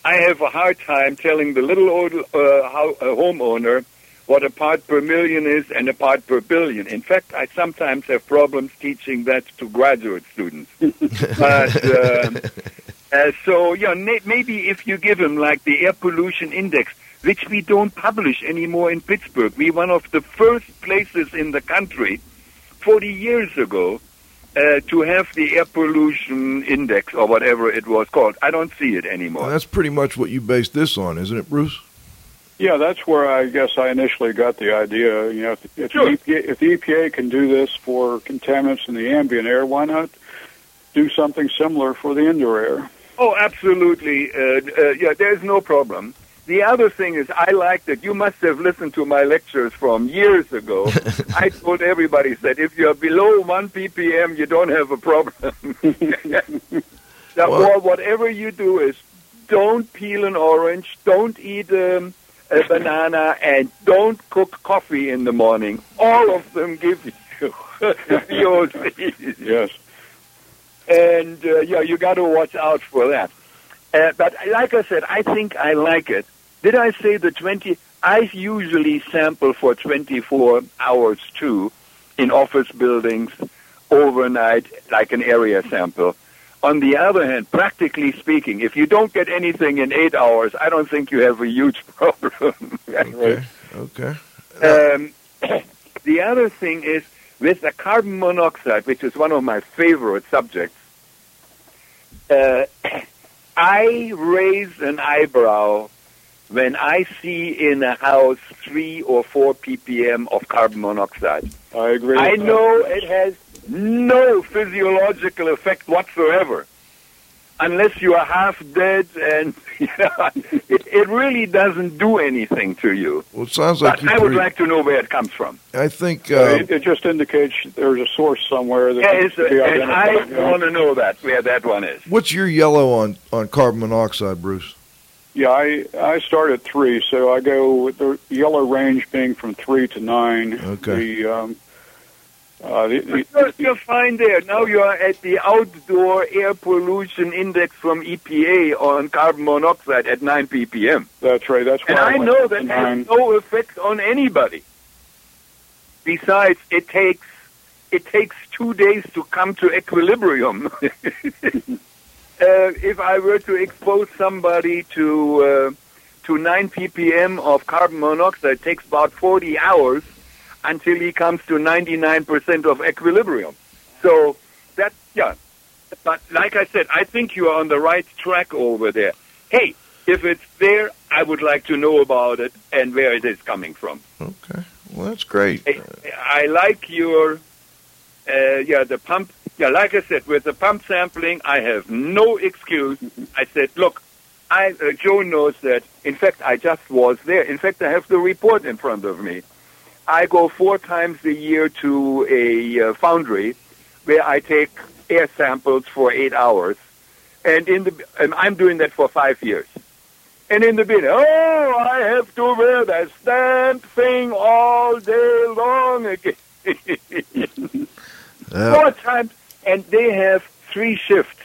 I have a hard time telling the little old uh, ho- uh, homeowner what a part per million is and a part per billion. In fact, I sometimes have problems teaching that to graduate students. [laughs] but um, uh, so, yeah, na- maybe if you give them like the air pollution index, which we don't publish anymore in Pittsburgh. We one of the first places in the country 40 years ago uh, to have the air pollution index or whatever it was called. I don't see it Well, anymore. that's pretty much what you based this on, isn't it, Bruce? Yeah, that's where I guess I initially got the idea. You know, if, if, Sure. the EPA, if the EPA can do this for contaminants in the ambient air, why not do something similar for the indoor air? Oh, absolutely. Uh, uh, yeah, there's no problem. The other thing is, I like that you must have listened to my lectures from years ago. [laughs] I told everybody that if you're below 1 ppm, you don't have a problem. [laughs] now, Well- whatever you do is don't peel an orange, don't eat um, a banana, and don't cook coffee in the morning. All of them give you [laughs] VOCs Yes. and uh, yeah, you got to watch out for that. Uh, but like I said, I think I like it. Did I say the 20? I usually sample for 24 hours too in office buildings overnight, like an area sample. On the other hand, practically speaking, if you don't get anything in eight hours, I don't think you have a huge [laughs] problem. Okay. Okay. Um, [clears throat] the other thing is with the carbon monoxide, which is one of my favorite subjects. Uh, [clears throat] I raise an eyebrow when I see in a house three or four ppm of carbon monoxide. I agree. I with that. know it has no physiological effect whatsoever. Unless you are half dead and [laughs] you know, it, it really doesn't do anything to you. Well, it sounds like But. I would pretty- like to know where it comes from. I think. Uh, it, it just indicates there's a source somewhere that Yeah, can it's be a, and I identified. yeah. want to know that where that one is. what's your yellow on on carbon monoxide, Bruce? Yeah, I I start at three, so I go with the yellow range being from three to nine. Okay. The um, uh, the, You're, you're fine there. Now you are at the outdoor air pollution index from EPA on carbon monoxide at 9 ppm. that's right. That's why And I went know to that nine. has no effect on anybody. Besides, it takes it takes two days to come to equilibrium. [laughs] uh, if I were to expose somebody to uh, to 9 ppm of carbon monoxide it takes about 40 hours until he comes to 99% of equilibrium. So that, yeah. But like I said, I think you are on the right track over there. Hey, if it's there, I would like to know about it and where it is coming from. Okay. Well, that's great. I, I like your, uh, yeah, the pump. Yeah, like I said, with the pump sampling, I have no excuse. I said, look, I, uh, Joe knows that. In fact, I just was there. In fact, I have the report in front of me. I go four times a year to a uh, foundry where I take air samples for eight hours, and in the and I'm doing that for five years. And in the beginning, oh, I have to wear that stamp thing all day long again. [laughs] Four times, and they have three shifts.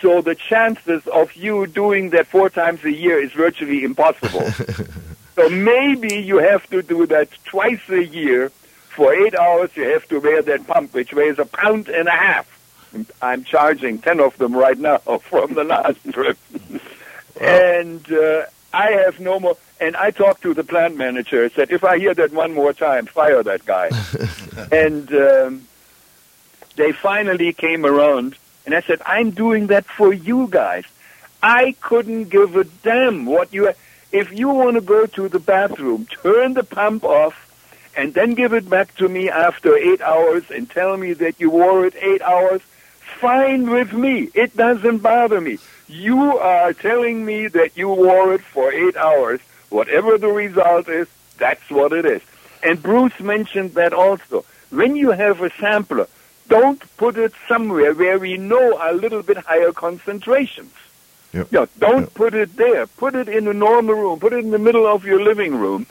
So the chances of you doing that four times a year is virtually impossible. [laughs] so maybe you have to do that twice a year. For eight hours, you have to wear that pump, which weighs a pound and a half. I'm charging ten of them right now [laughs] from the last trip. [laughs] And uh, I have no more. And I talked to the plant manager. Said, if I hear that one more time, fire that guy. and um, they finally came around, and I said, I'm doing that for you guys. I couldn't give a damn what you. If you want to go to the bathroom, turn the pump off, and then give it back to me after eight hours, and tell me that you wore it eight hours. Fine with me. It doesn't bother me. You are telling me that you wore it for eight hours. Whatever the result is, that's what it is. And Bruce mentioned that also. When you have a sampler, don't put it somewhere where we know a little bit higher concentrations. Yep. Yeah, don't Yep. put it there. Put it in a normal room. Put it in the middle of your living room,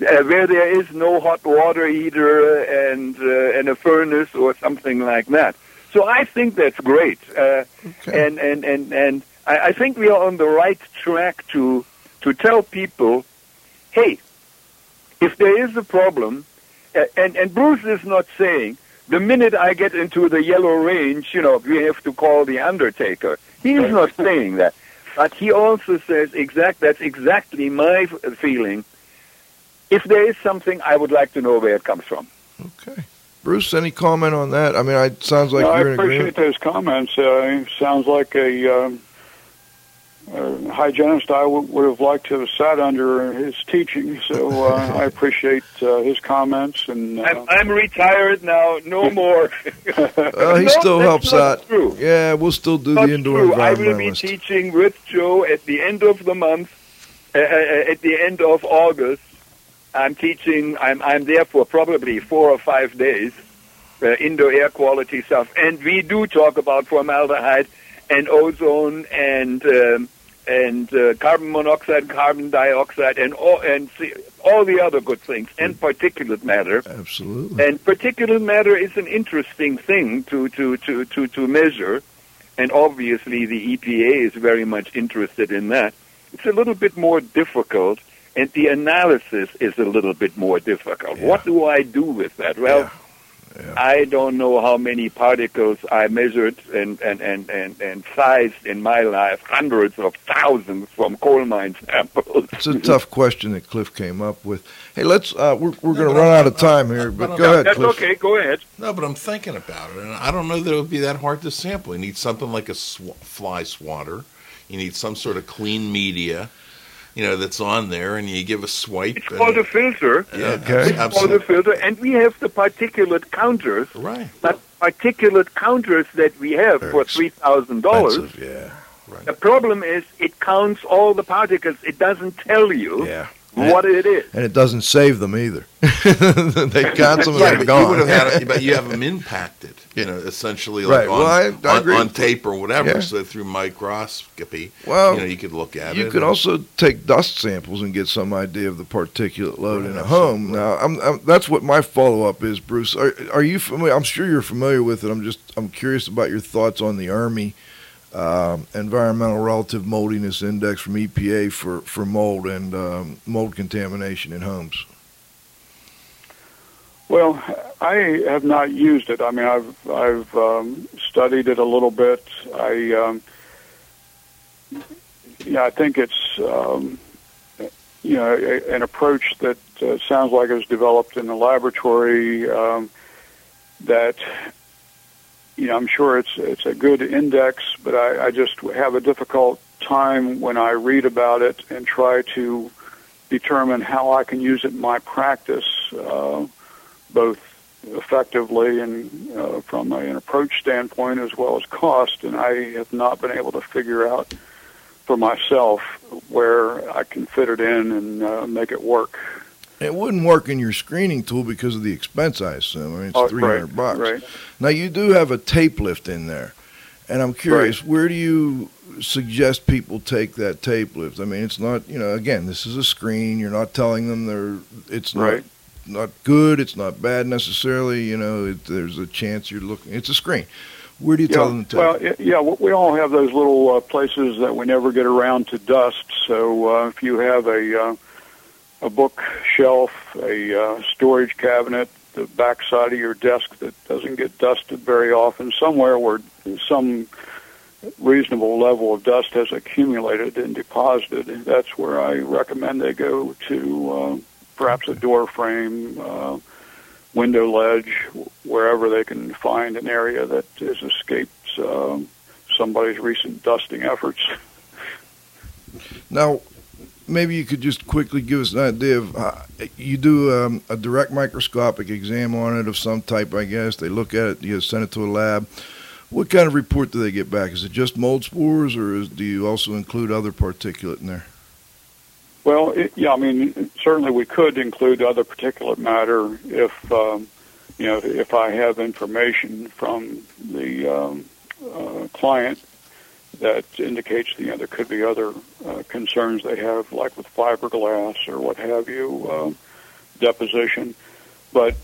uh, where there is no hot water heater and uh, and a furnace or something like that. So I think that's great, uh, Okay. and and and and I, I think we are on the right track to to tell people, hey, if there is a problem, uh, and and Bruce is not saying the minute I get into the yellow range, you know, we have to call the undertaker. He's not saying that, but he also says exact. That's exactly my feeling. If there is something, I would like to know where it comes from. Okay. Bruce, any comment on that? I mean, I, it sounds like No, I you're in appreciate agreement. those comments. Uh, sounds like a, um, a hygienist I w- would have liked to have sat under his teaching. So uh, [laughs] I appreciate uh, his comments. And uh, I'm, I'm retired now. No [laughs] more. Well, he No, still helps out. True. Yeah, we'll still do Not the indoor true. I will be teaching with Joe at the end of the month. Uh, uh, at the end of August, I'm teaching. I'm I'm there for probably four or five days. Uh, indoor air quality stuff, and we do talk about formaldehyde and ozone and um, and uh, carbon monoxide, carbon dioxide, and all and see, all the other good things, and particulate matter. Absolutely. And particulate matter is an interesting thing to, to, to, to, to measure. And obviously, the EPA is very much interested in that. It's a little bit more difficult, and the analysis is a little bit more difficult. Yeah. What do I do with that? Well, Yeah. Yeah. I don't know how many particles I measured and, and, and, and, and sized in my life, hundreds of thousands from coal mine samples. It's a tough question that Cliff came up with. Hey, let's. Uh, we're we're going to but run I'm- out of time here, but but I'm- go ahead, That's Cliff. okay, go ahead. No, but I'm thinking about it, and I don't know that it would be that hard to sample. You need something like a sw- fly swatter. You need some sort of clean media, you know, that's on there, and you give a swipe. It's and- called a filter. yeah, Okay. abs- for the absolutely. filter, and we have the particulate counters. Right. But particulate counters that we have Very for three thousand dollars. Expensive, Yeah. The problem is it counts all the particles. It doesn't tell you Yeah. What it is. And it doesn't save them either. [laughs] they count some of Yeah, them but you would gone. have had, it, but you have [laughs] them impacted, you know, essentially like Right, on, well, I- I on, agree. on tape or whatever. Yeah. So through microscopy, Well, you know, you could look at You it. could and- also take dust samples and get some idea of the particulate load Right, in a home. absolutely. Now, I'm, I'm, that's what my follow up is, Bruce. Are, are you familiar? I'm sure you're familiar with it. I'm just I'm curious about your thoughts on the Army um, environmental relative moldiness index from EPA for for mold and um, mold contamination in homes. Well, I have not used it. I mean, I've I've um, studied it a little bit. I um, yeah, I think it's um, you know, a, an approach that uh, sounds like it was developed in the laboratory. Um, that you know, I'm sure it's it's a good index, but I, I just have a difficult time when I read about it and try to determine how I can use it in my practice, uh, both effectively and uh, from an approach standpoint as well as cost. And I have not been able to figure out for myself where I can fit it in and uh, make it work. It wouldn't work in your screening tool because of the expense, I assume. I mean, it's Oh, three hundred right, bucks. right. Now you do have a tape lift in there, and I'm curious, where do you suggest people take that tape lift? I mean, it's not, you know, again, this is a screen. You're not telling them they're. It's not Right. not good. It's not bad necessarily. You know, it, there's a chance you're looking. It's a screen. Where do you tell them to take? well, it? yeah, we- we all have those little uh, places that we never get around to dust. So uh, if you have a uh, a bookshelf, a uh, storage cabinet, the back side of your desk that doesn't get dusted very often, somewhere where some reasonable level of dust has accumulated and deposited, that's where I recommend they go to uh, perhaps a door frame. Uh, window ledge, wherever they can find an area that has escaped um, somebody's recent dusting efforts. Now, maybe you could just quickly give us an idea of uh, you do um, a direct microscopic exam on it of some type, I guess. They look at it, you send it to a lab. What kind of report do they get back? Is it just mold spores, or is, do you also include other particulate in there? Well, it, yeah, I mean, certainly we could include other particulate matter if, um, you know, if I have information from the um, uh, client that indicates, you know, there could be other uh, concerns they have, like with fiberglass or what have you, um, deposition. But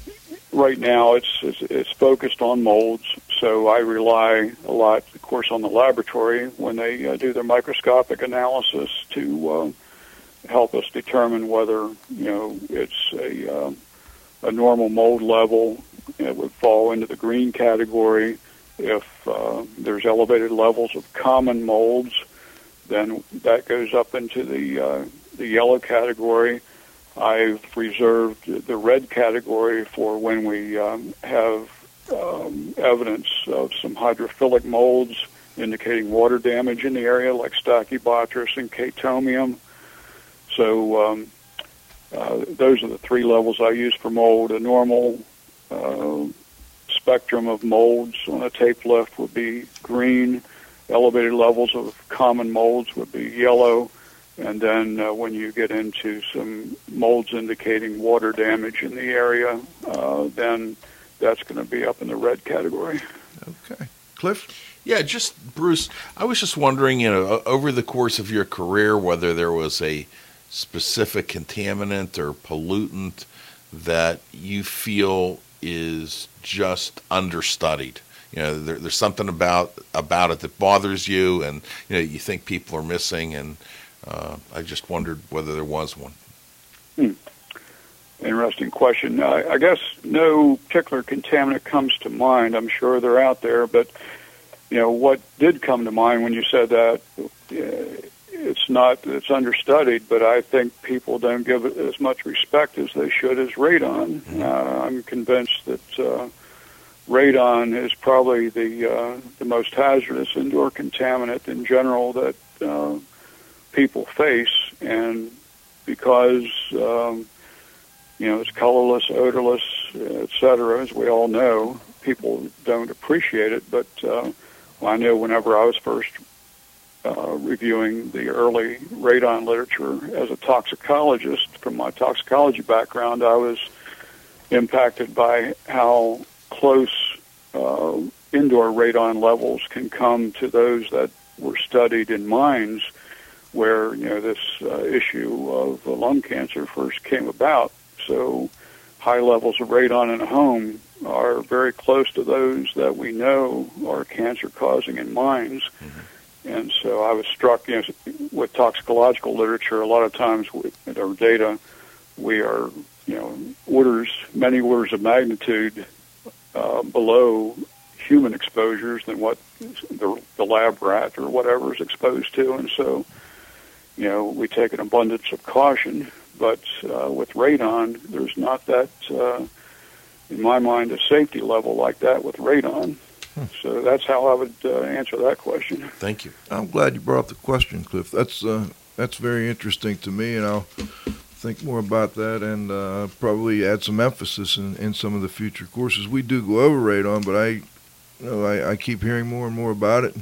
right now, it's, it's it's focused on molds, so I rely a lot, of course, on the laboratory when they uh, do their microscopic analysis to. Uh, help us determine whether you know it's a um, a normal mold level. It would fall into the green category. If uh, there's elevated levels of common molds, then that goes up into the uh, the yellow category. I've reserved the red category for when we um, have um, evidence of some hydrophilic molds indicating water damage in the area, like Stachybotrys and Chaetomium. So um, uh, those are the three levels I use for mold. A normal uh, spectrum of molds on a tape lift would be green. Elevated levels of common molds would be yellow. And then uh, when you get into some molds indicating water damage in the area, uh, then that's going to be up in the red category. Okay. Cliff? Yeah, just Bruce. I was just wondering, you know, over the course of your career, whether there was a specific contaminant or pollutant that you feel is just understudied. You know, there, there's something about about it that bothers you, and you know, you think people are missing. And uh, I just wondered whether there was one. Interesting question. I, I guess no particular contaminant comes to mind. I'm sure they're out there, but you know what did come to mind when you said that. Uh, it's not. It's understudied, but I think people don't give it as much respect as they should as radon. Uh, I'm convinced that uh, radon is probably the uh, the most hazardous indoor contaminant in general that uh, people face, and because um, you know, it's colorless, odorless, et cetera, as we all know. People don't appreciate it, but uh, I know whenever I was first uh, reviewing the early radon literature as a toxicologist, from my toxicology background, I was impacted by how close uh, indoor radon levels can come to those that were studied in mines where you know this uh, issue of lung cancer first came about. So high levels of radon in a home are very close to those that we know are cancer causing in mines. And so I was struck you know, with toxicological literature. A lot of times with our data, we are you know orders many orders of magnitude uh, below human exposures than what the, the lab rat or whatever is exposed to. And so you know, we take an abundance of caution. But uh, with radon, there's not that, uh, in my mind, a safety level like that with radon. So that's how I would uh, answer that question. Thank you. I'm glad you brought up the question, Cliff. That's uh, that's very interesting to me, and I'll think more about that and uh, probably add some emphasis in, in some of the future courses. We do go over radon, but I, you know, I, I keep hearing more and more about it.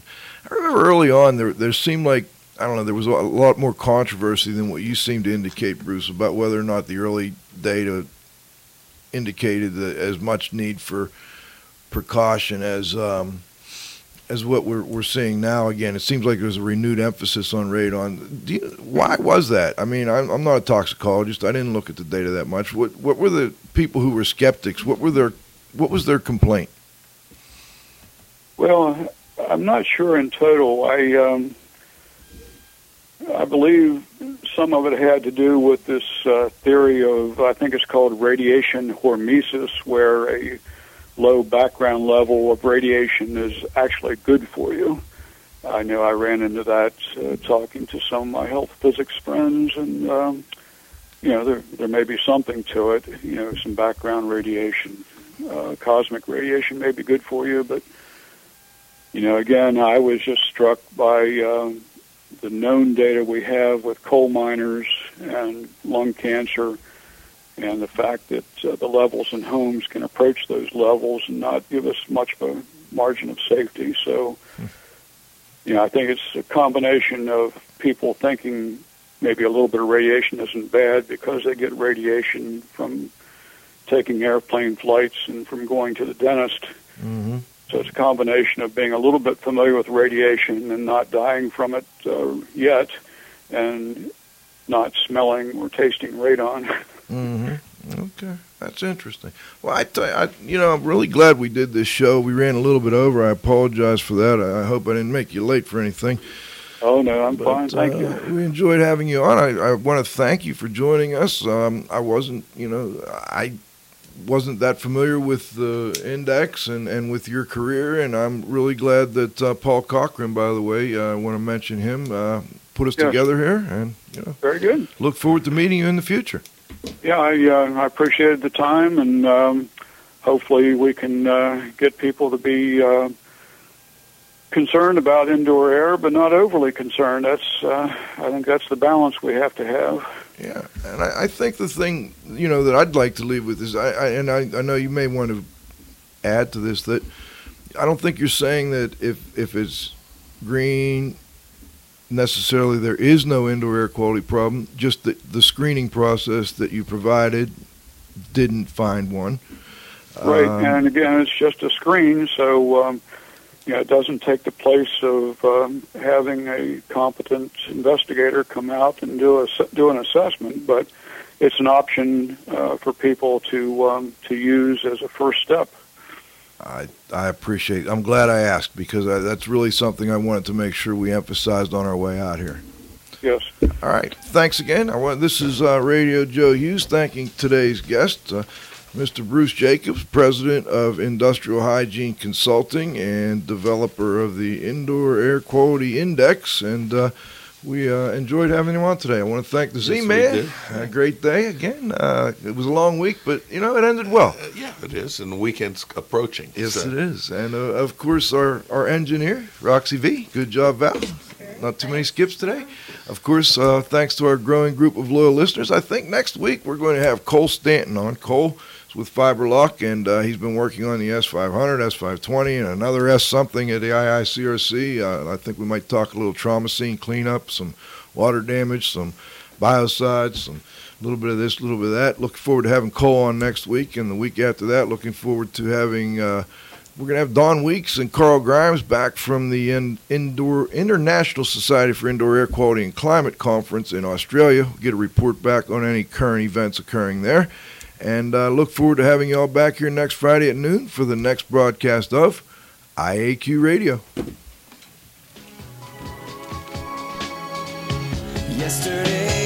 I remember early on there there seemed like I don't know there was a lot more controversy than what you seem to indicate, Bruce, about whether or not the early data indicated the, as much need for precaution as um, as what we're we're seeing now. Again, it seems like there's a renewed emphasis on radon. Do you, why was that? I mean, I'm, I'm not a toxicologist. I didn't look at the data that much. What what were the people who were skeptics? What were their what was their complaint? Well, I'm not sure in total. I um, I believe some of it had to do with this uh, theory of I think it's called radiation hormesis, where a low background level of radiation is actually good for you. I know I ran into that uh, talking to some of my health physics friends, and um, you know there there may be something to it. You know, some background radiation, uh, cosmic radiation may be good for you, but you know, again, I was just struck by um, the known data we have with coal miners and lung cancer and the fact that uh, the levels in homes can approach those levels and not give us much of a margin of safety. So, you know, I think it's a combination of people thinking maybe a little bit of radiation isn't bad because they get radiation from taking airplane flights and from going to the dentist. Mm-hmm. So it's a combination of being a little bit familiar with radiation and not dying from it uh, yet, and not smelling or tasting radon. [laughs] Mm-hmm. Okay, that's interesting. Well, I, tell you, I, you know, I'm really glad we did this show. We ran a little bit over. I apologize for that. I, I hope I didn't make you late for anything. Oh no, I'm But, fine, thank uh, you. We enjoyed having you on. I, I want to thank you for joining us. Um, I wasn't, you know, I wasn't that familiar with the index and, and with your career, and I'm really glad that uh, Paul Cochran, by the way, uh, I want to mention him, uh, put us together here, and you know, Very good. look forward to meeting you in the future. Yeah, I uh, I appreciated the time, and um, hopefully we can uh, get people to be uh, concerned about indoor air, but not overly concerned. That's uh, I think that's the balance we have to have. Yeah, and I, I think the thing you know that I'd like to leave with is I, I and I, I know you may want to add to this that I don't think you're saying that if if it's green necessarily there is no indoor air quality problem. Just that the screening process that you provided didn't find one. Right, Um, and again, it's just a screen, so um, you know, it doesn't take the place of um, having a competent investigator come out and do a do an assessment. But it's an option uh, for people to um, to use as a first step. I I appreciate. I'm glad I asked because I, that's really something I wanted to make sure we emphasized on our way out here. Yes. All right. Thanks again. Want, this is uh, Radio Joe Hughes thanking today's guest, uh, Mr. Bruce Jacobs, president of Industrial Hygiene Consulting and developer of the Indoor Air Quality Index. And uh, we uh, enjoyed having you on today. I want to thank the Z we Man. A great day again. Uh, it was a long week, but you know it ended well. Uh, yeah, it is, and the weekend's approaching. Yes, So- it is. And uh, of course, our, our engineer, Roxy V. Good job, Val. Not too many skips today. Of course, uh, thanks to our growing group of loyal listeners. I think next week we're going to have Cole Stanton on. Cole with Fiberlock, and uh, he's been working on the S500, S520, and another S something at the IICRC. Uh, I think we might talk a little trauma scene cleanup, some water damage, some biocides, some a little bit of this, a little bit of that. Looking forward to having Cole on next week, and the week after that, looking forward to having. Uh, we're going to have Don Weekes and Carl Grimes back from the in, Indoor International Society for Indoor Air Quality and Climate Conference in Australia. Get a report back on any current events occurring there. And uh, look forward to having you all back here next Friday at noon for the next broadcast of IAQ Radio. Yesterday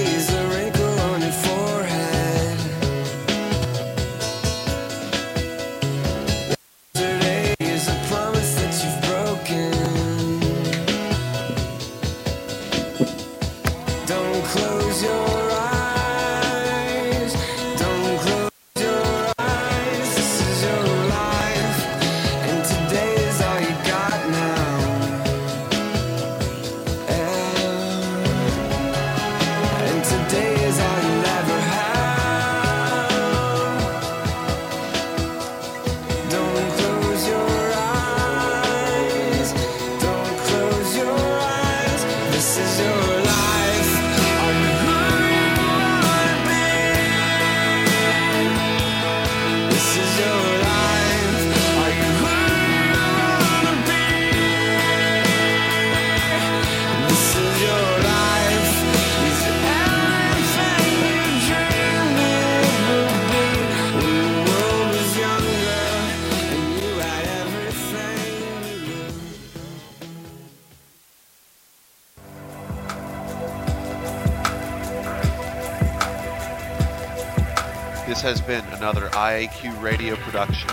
has been another IAQ radio production.